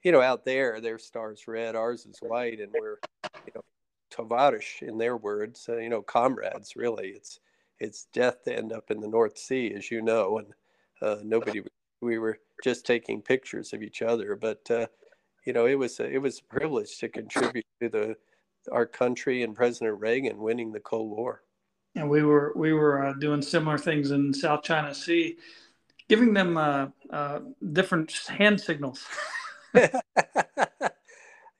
you know, out there, their stars red, ours is white, and we're you know, tovarish in their words. you know, comrades. Really, it's it's death to end up in the North Sea, as you know, and nobody. We were just taking pictures of each other, but you know, it was a, it was a privilege to contribute to the our country and President Reagan winning the Cold War. And we were we were uh, doing similar things in South China Sea, giving them uh, uh, different hand signals.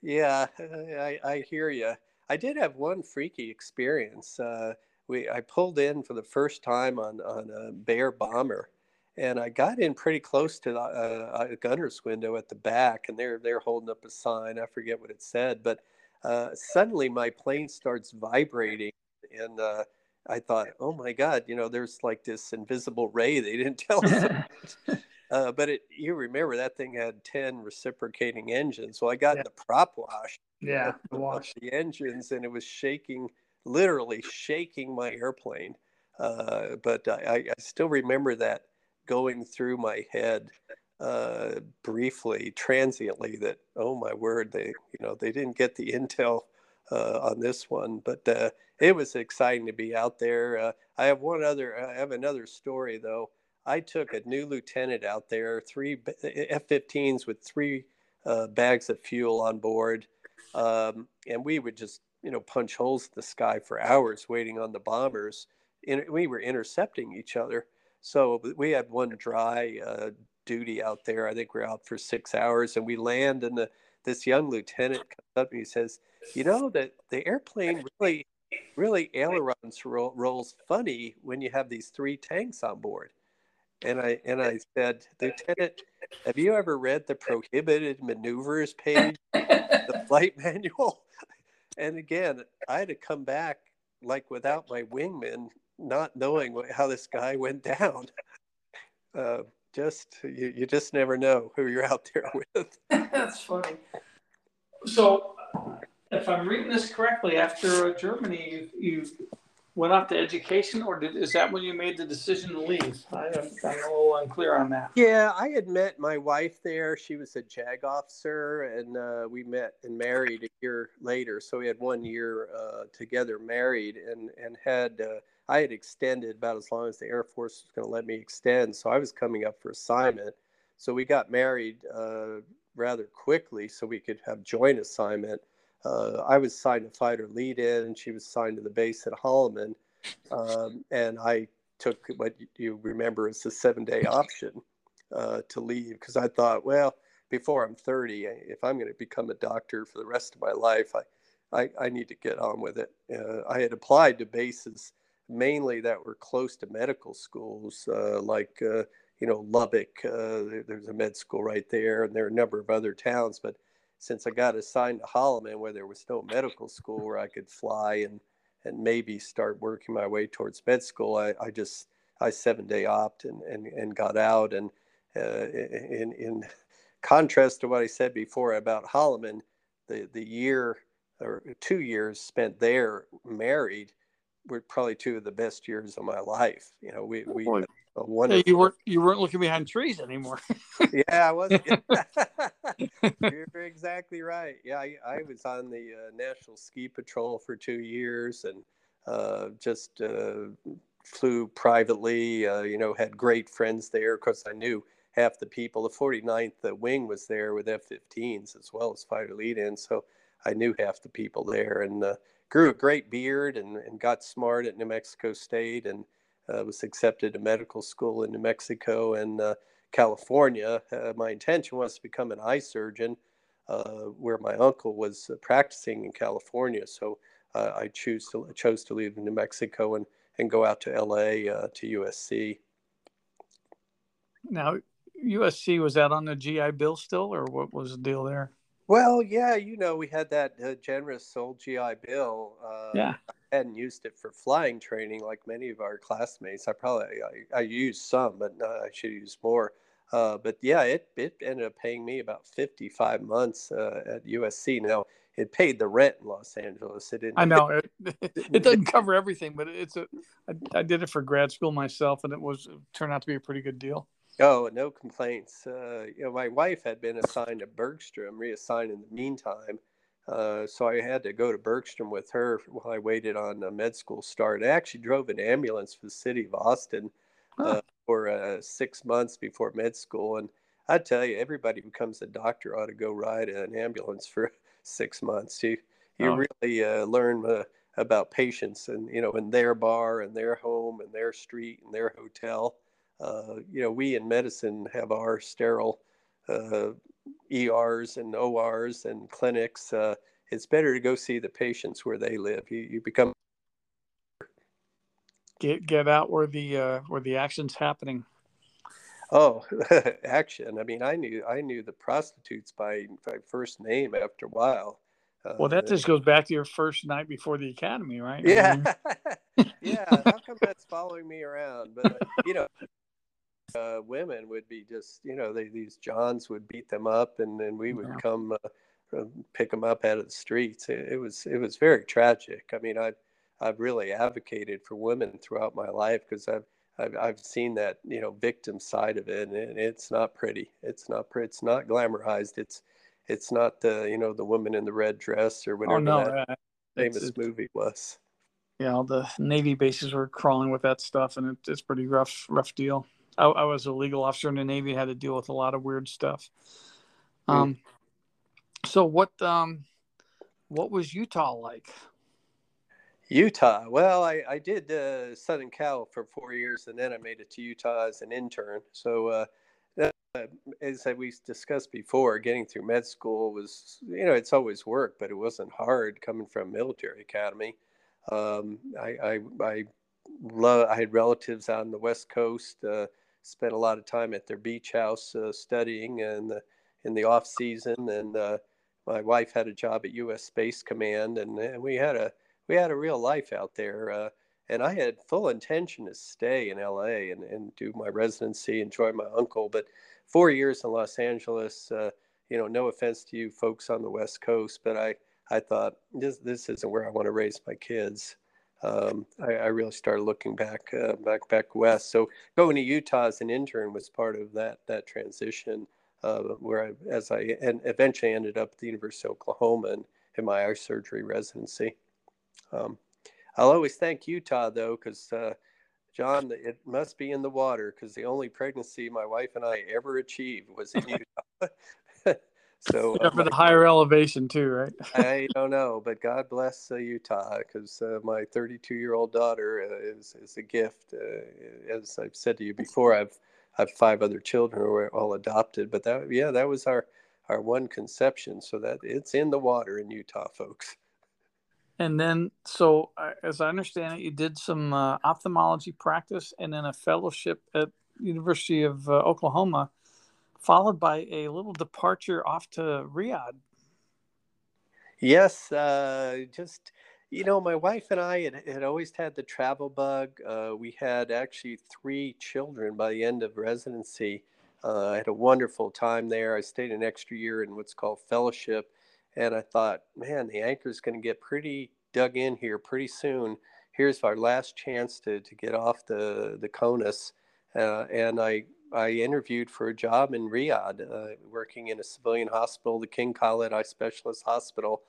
yeah, I, I, hear you. I did have one freaky experience. Uh, we I pulled in for the first time on on a Bear bomber, and I got in pretty close to the uh, a gunner's window at the back, and they're they're holding up a sign. I forget what it said, but uh, suddenly my plane starts vibrating and uh, i thought oh my god you know there's like this invisible ray they didn't tell us uh, but it, you remember that thing had 10 reciprocating engines. So i got yeah. the prop wash yeah the wash. the engines and it was shaking literally shaking my airplane. Uh, but I, I still remember that going through my head uh, briefly, transiently, that oh my word, they you know they didn't get the intel uh, on this one, but uh, it was exciting to be out there. Uh, I have one other, I have another story though. I took a new lieutenant out there, three F-15s with three uh, bags of fuel on board, um, and we would just you know punch holes in the sky for hours waiting on the bombers. And we were intercepting each other. So we had one dry uh, duty out there. I think we are out for six hours, and we land, and the, this young lieutenant comes up and he says, "You know that the airplane really, really ailerons roll, rolls funny when you have these three tanks on board." And I and I said, Lieutenant, have you ever read the prohibited maneuvers page, the flight manual? And again, I had to come back like without my wingman, not knowing what, how this guy went down. Uh, just you, you just never know who you're out there with. That's funny. So, if I'm reading this correctly, after Germany, you, you went off to education, or did, is that when you made the decision to leave? I, am a little unclear on that. Yeah, I had met my wife there. She was a JAG officer, and uh, we met and married a year later. So we had one year uh, together, married, and and had uh, I had extended about as long as the Air Force was going to let me extend. So I was coming up for assignment. So we got married uh, rather quickly, so we could have joint assignment uh, I was signed to fighter lead in, and she was signed to the base at Holloman. Um, and I took what you remember as the seven day option uh, to leave because I thought, well, before I'm 30, if I'm going to become a doctor for the rest of my life, I, I, I need to get on with it. Uh, I had applied to bases mainly that were close to medical schools, uh, like, uh, you know, Lubbock, uh, there's a med school right there, and there are a number of other towns, but since I got assigned to Holloman, where there was no medical school where I could fly and and maybe start working my way towards med school, I, I just I seven day opt and, and, and got out. And uh, in in contrast to what I said before about Holloman, the the year or two years spent there married were probably two of the best years of my life. You know, we we wonderful. you weren't you weren't looking behind trees anymore. yeah, I wasn't. You're exactly right. Yeah, I, I was on the uh, National Ski Patrol for two years and uh, just uh, flew privately. Uh, you know, had great friends there. Of course, I knew half the people. The 49th the wing was there with F-15s as well as fighter lead-in, so I knew half the people there and uh, grew a great beard and, and got smart at New Mexico State and uh, was accepted to medical school in New Mexico and uh, California. Uh, my intention was to become an eye surgeon, uh, where my uncle was uh, practicing in California. So uh, I choose to chose to leave New Mexico and and go out to LA to USC. Now, USC was that on the GI Bill still, or what was the deal there? Well, yeah, you know, we had that uh, generous old GI Bill. Uh, yeah. I hadn't used it for flying training like many of our classmates. I probably I, I used some, but uh, I should use more. Uh, but yeah, it it ended up paying me about fifty five months uh, at USC. Now it paid the rent in Los Angeles. It didn't. I know it. it doesn't cover everything, but it's a. I, I did it for grad school myself, and it was it turned out to be a pretty good deal. Oh, no complaints. Uh, you know, my wife had been assigned to Bergstrom, reassigned in the meantime. Uh, so I had to go to Bergstrom with her while I waited on a med school start. I actually drove an ambulance for the city of Austin uh, for uh, six months before med school. And I tell you, everybody who becomes a doctor ought to go ride an ambulance for six months. You you oh. really uh, learn uh, about patients and you know in their bar and their home and their street and their hotel uh, you know, we in medicine have our sterile uh, ERs and ORs and clinics. Uh, it's better to go see the patients where they live. You, you become get get out where the uh, where the action's happening. Oh, action! I mean, I knew I knew the prostitutes by, by first name after a while. Uh, well, that just goes back to your first night before the academy, right? Yeah, yeah. How come that's following me around? But uh, you know, uh, women would be just, you know, they, these Johns would beat them up, and then we would yeah. come uh, pick them up out of the streets. It, it, was it was very tragic. I mean, I've I've really advocated for women throughout my life because I've, I've I've seen that you know victim side of it, and it's not pretty. It's not pretty. It's not glamorized. It's it's not the you know the woman in the red dress or oh, whatever oh, no, that uh, famous it's, movie was. Yeah, all the Navy bases were crawling with that stuff, and it, it's pretty rough rough deal. I, I, was a legal officer in the Navy, had to deal with a lot of weird stuff. Um, mm. so what um, what was Utah like? Utah. Well, I, I did uh, Southern Cal for four years, and then I made it to Utah as an intern. So, uh, uh, as we discussed before, getting through med school was, you know, it's always work, but it wasn't hard coming from military academy. Um, I, I, I love. I had relatives out on the West Coast. Uh, spent a lot of time at their beach house uh, studying, and in the off season, and uh, my wife had a job at U.S. Space Command, and, and we had a we had a real life out there. Uh, and I had full intention to stay in LA and, and do my residency and join my uncle. But four years in Los Angeles, uh, you know, no offense to you folks on the West Coast, but I, I thought this, this isn't where I want to raise my kids. Um, I, I, really started looking back, uh, back, back west. So going to Utah as an intern was part of that, that transition uh, where I, as I and eventually ended up at the University of Oklahoma in, in my eye surgery residency. Um, I'll always thank Utah though, because uh, John, it must be in the water because the only pregnancy my wife and I ever achieved was in Utah. So yeah, for the higher elevation too, right? I don't know, but God bless uh, Utah because uh, my 32 year old daughter uh, is is a gift. Uh, as I've said to you before, I've I have five other children who are all adopted, but that yeah, that was our our one conception. So that it's in the water in Utah, folks. And then, so as I understand it, you did some uh, ophthalmology practice and then a fellowship at University of uh, Oklahoma, followed by a little departure off to Riyadh. Yes, uh, just you know, my wife and I had, had always had the travel bug. Uh, we had actually three children by the end of residency. Uh, I had a wonderful time there. I stayed an extra year in what's called fellowship and I thought, man, the anchor is going to get pretty dug in here pretty soon. Here's our last chance to, to get off the the CONUS. Uh, and I I interviewed for a job in Riyadh, uh, working in a civilian hospital, the King Khalid Eye Specialist Hospital.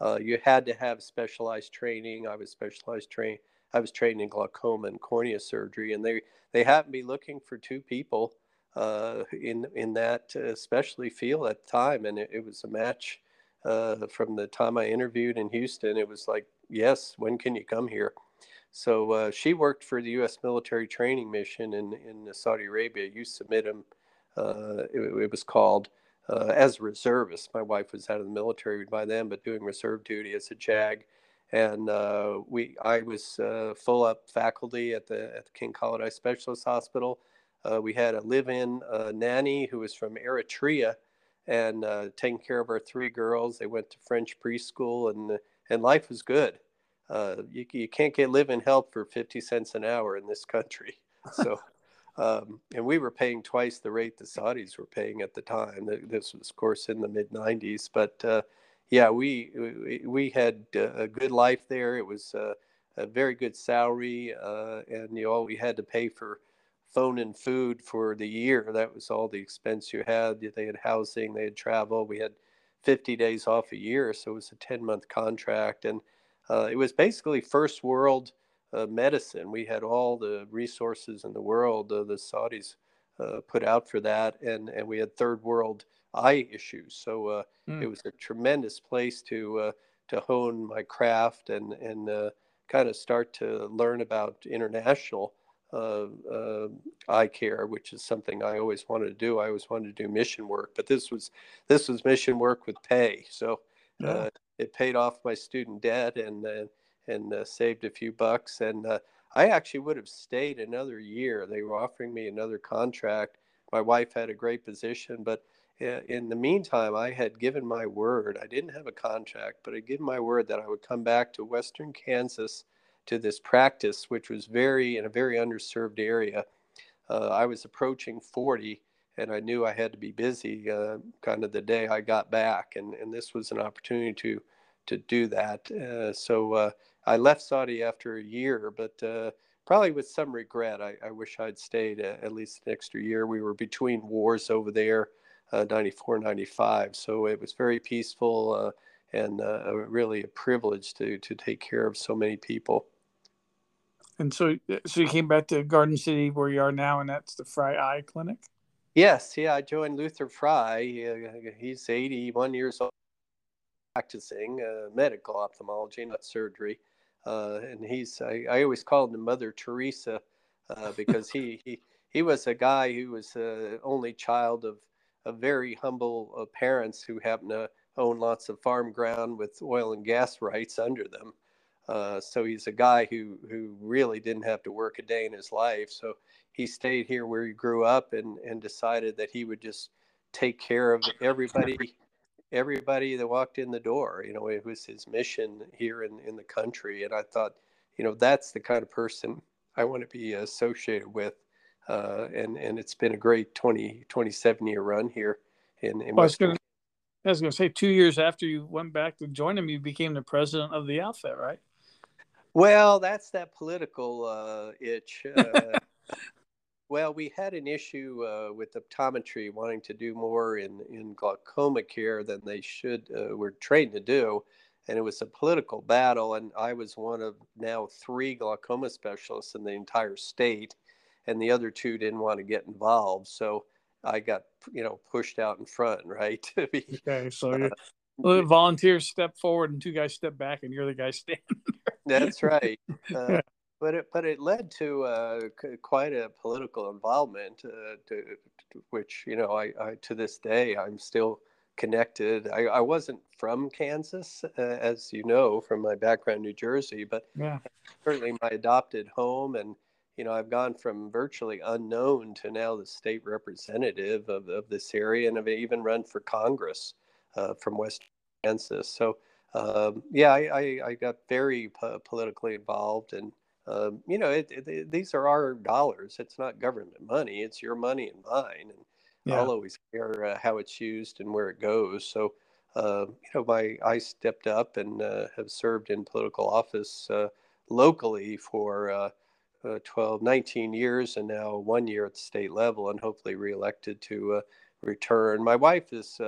Uh, you had to have specialized training. I was specialized trained. I was trained in glaucoma and cornea surgery, and they they happened to be looking for two people uh, in in that uh, specialty field at the time, and it, it was a match uh, from the time I interviewed in Houston. It was like, yes, when can you come here? So uh, she worked for the U.S. military training mission in, in Saudi Arabia. USAMITM, uh, it, it, was called, uh, as a reservist. My wife was out of the military by then, but doing reserve duty as a JAG. And uh, we, I was uh, full up faculty at the, at the King Khalid Eye Specialist Hospital. Uh, we had a live-in nanny who was from Eritrea and taking care of our three girls. They went to French preschool, and and life was good. Uh, you, you can't get living help for 50 cents an hour in this country. So, um, and we were paying twice the rate the Saudis were paying at the time. This was, of course, in the mid 90s. But uh, yeah, we, we, we had a good life there. It was uh, a very good salary, uh, and you know, we had to pay for phone and food for the year. That was all the expense you had. They had housing, they had travel. We had 50 days off a year, so it was a 10 month contract. And uh, it was basically first world uh, medicine. We had all the resources in the world uh, the Saudis uh, put out for that, and, and we had third world eye issues. So mm. it was a tremendous place to uh, to hone my craft and and kind of start to learn about international uh, uh, eye care, which is something I always wanted to do. I always wanted to do mission work, but this was this was mission work with pay, so yeah. Uh, it paid off my student debt and uh, and uh, saved a few bucks. And uh, I actually would have stayed another year. They were offering me another contract. My wife had a great position, but in the meantime, I had given my word. I didn't have a contract, but I given my word that I would come back to Western Kansas to this practice, which was very in a very underserved area. Uh, I was approaching 40 and I knew I had to be busy uh, kind of the day I got back. And, and this was an opportunity to, to do that. Uh, so uh, I left Saudi after a year, but uh, probably with some regret. I, I wish I'd stayed at least an extra year. We were between wars over there, uh, 94, 95. So it was very peaceful and really a privilege to, to take care of so many people. And so, so you came back to Garden City where you are now, and that's the Fry Eye Clinic. Yes, yeah, I joined Luther Fry. he's 81 years old, practicing uh, medical ophthalmology, not surgery. Uh, and he's, I, I, always called him Mother Teresa uh, because he, he, he was a guy who was the only child of, of very humble uh, parents who happened to own lots of farm ground with oil and gas rights under them. Uh, so he's a guy who who really didn't have to work a day in his life. So he stayed here where he grew up and and decided that he would just take care of everybody everybody that walked in the door. You know, it was his mission here in in the country. And I thought, you know, that's the kind of person I want to be associated with. Uh, and and it's been a great 20 27 year run here in, in well. I was going to say, two years after you went back to join him, you became the president of the outfit, right? Well, that's that political uh, itch. Uh, well, we had an issue uh, with optometry wanting to do more in, in glaucoma care than they should uh, were trained to do, and it was a political battle. And I was one of now three glaucoma specialists in the entire state, and the other two didn't want to get involved. So I got you know pushed out in front, right? okay, so uh, volunteers step forward and two guys step back, and you're the guy standing. That's right. Uh, but it but it led to uh, c- quite a political involvement, uh, to, to, which you know I, I, to this day I'm still connected. I, I wasn't from Kansas, uh, as you know from my background, New Jersey, but yeah. certainly my adopted home, and you know I've gone from virtually unknown to now the state representative of, of this area, and I've even run for Congress uh, from West Kansas. So um, yeah, I, I, I, got very politically involved, and um, you know, it, it, these are our dollars. It's not government money; it's your money and mine, and yeah. I'll always care uh, how it's used and where it goes. So, uh, you know, my I stepped up and uh, have served in political office uh, locally for. Uh, uh, 12, 19 years, and now one year at the state level, and hopefully reelected to return. My wife is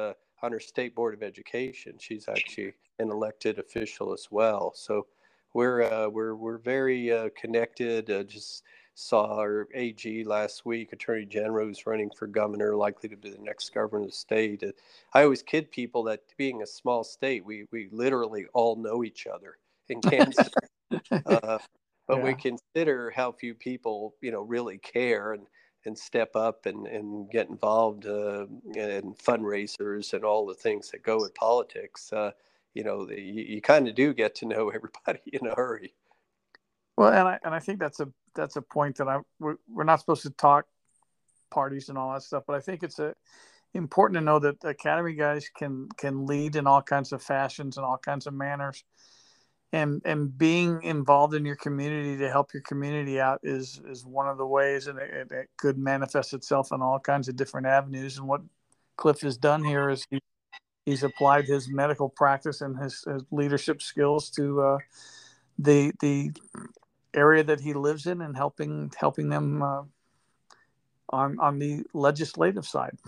on her state board of education. She's actually an elected official as well. So we're uh, we're we're very uh, connected. Uh, just saw our AG last week, Attorney General, who's running for governor, likely to be the next governor of the state. Uh, I always kid people that being a small state, we we literally all know each other in Kansas. Uh, but yeah. we consider how few people, you know, really care and and step up and, and get involved uh, in fundraisers and all the things that go with politics. Uh, you know, the, you, you kind of do get to know everybody in a hurry. Well, and I and I think that's a that's a point that I we're, we're not supposed to talk parties and all that stuff, but I think it's a important to know that academy guys can can lead in all kinds of fashions and all kinds of manners and and being involved in your community to help your community out is is one of the ways and it, it, could manifest itself in all kinds of different avenues. And what cliff has done here is he, he's applied his medical practice and his, his leadership skills to uh, the the area that he lives in and helping helping them uh, on on the legislative side.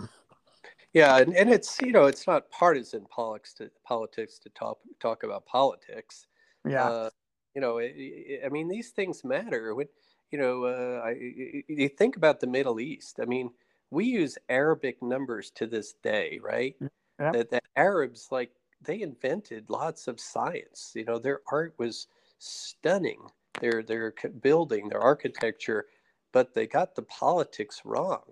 Yeah and, and it's you know it's not partisan politics to politics to talk talk about politics yeah. Uh, you know, it, it, I mean, these things matter. When, you know, uh, I, you think about the Middle East. I mean, we use Arabic numbers to this day, right? Mm, yeah. That the Arabs, like, they invented lots of science. You know, their art was stunning. Their their building, their architecture, but they got the politics wrong,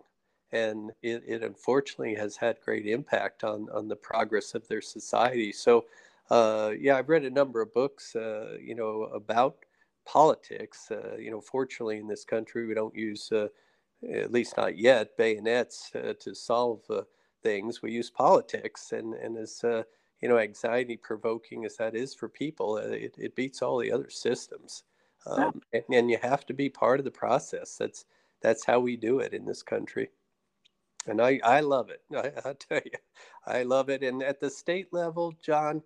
and it, it unfortunately has had great impact on on the progress of their society. So uh, yeah, I've read a number of books, uh, you know, about politics. Uh, you know, fortunately in this country, we don't use, uh, at least not yet, bayonets uh, to solve uh, things. We use politics, and and as you know, anxiety provoking as that is for people, it, it beats all the other systems. Um, and, and you have to be part of the process. That's that's how we do it in this country and I, I love it. I, I, tell you, I love it. And at the state level, John,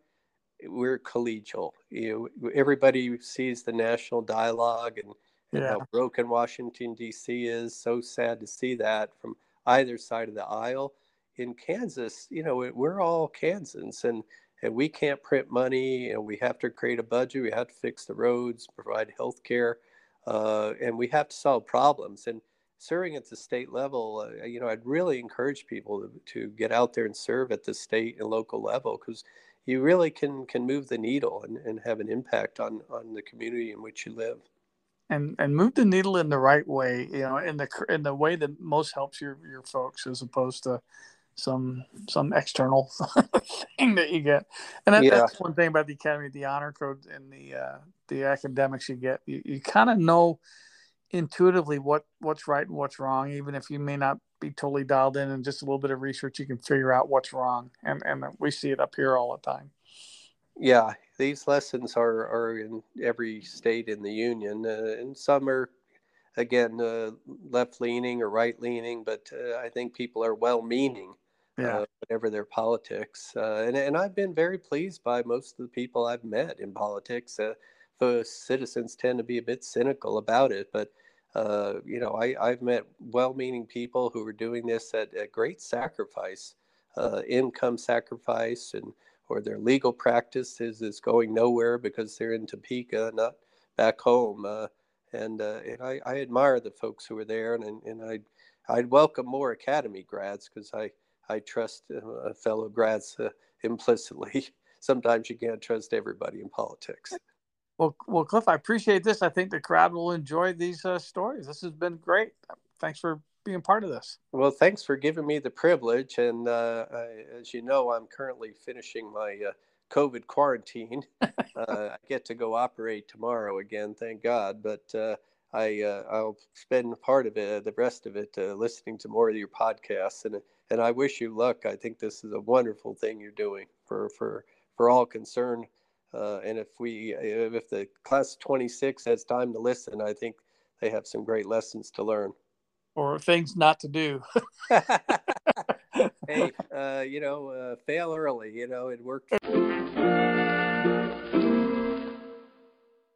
we're collegial. You know, everybody sees the national dialogue and, and yeah. how broken Washington D.C. is. So sad to see that from either side of the aisle. In Kansas, you know, we're all Kansans, and and we can't print money, and we have to create a budget. We have to fix the roads, provide health care. uh, and we have to solve problems. And serving at the state level, uh, you know, I'd really encourage people to, to get out there and serve at the state and local level because you really can can move the needle and, and have an impact on on the community in which you live. And and move the needle in the right way you know in the in the way that most helps your your folks as opposed to some some external thing that you get. And that, yeah. that's one thing about the academy the honor code and the uh, the academics you get. You, you kind of know intuitively what what's right and what's wrong even if you may not be totally dialed in and just a little bit of research you can figure out what's wrong and and we see it up here all the time yeah these lessons are are in every state in the union uh, and some are again uh, left leaning or right leaning but uh, i think people are well meaning yeah. Uh, whatever their politics uh, and, and i've been very pleased by most of the people i've met in politics uh, citizens tend to be a bit cynical about it, but uh, you know, I, I've met well-meaning people who are doing this at, great sacrifice, uh, income sacrifice, and or their legal practices is going nowhere because they're in Topeka, not back home. Uh, and uh, and I, I, admire the folks who are there, and and I'd I'd welcome more academy grads because I I trust uh, fellow grads uh, implicitly. Sometimes you can't trust everybody in politics. Well, well, Cliff, I appreciate this. I think the crowd will enjoy these uh, stories. This has been great. Thanks for being part of this. Well, thanks for giving me the privilege. And uh, I, as you know, I'm currently finishing my uh, COVID quarantine. Uh, I get to go operate tomorrow again, thank God. But uh, I uh, I'll spend part of it, the rest of it, listening to more of your podcasts. And and I wish you luck. I think this is a wonderful thing you're doing for for for all concerned. Uh, and if we, if the class 26 has time to listen, I think they have some great lessons to learn. Or things not to do. hey, uh, you know, uh, fail early. You know, it worked.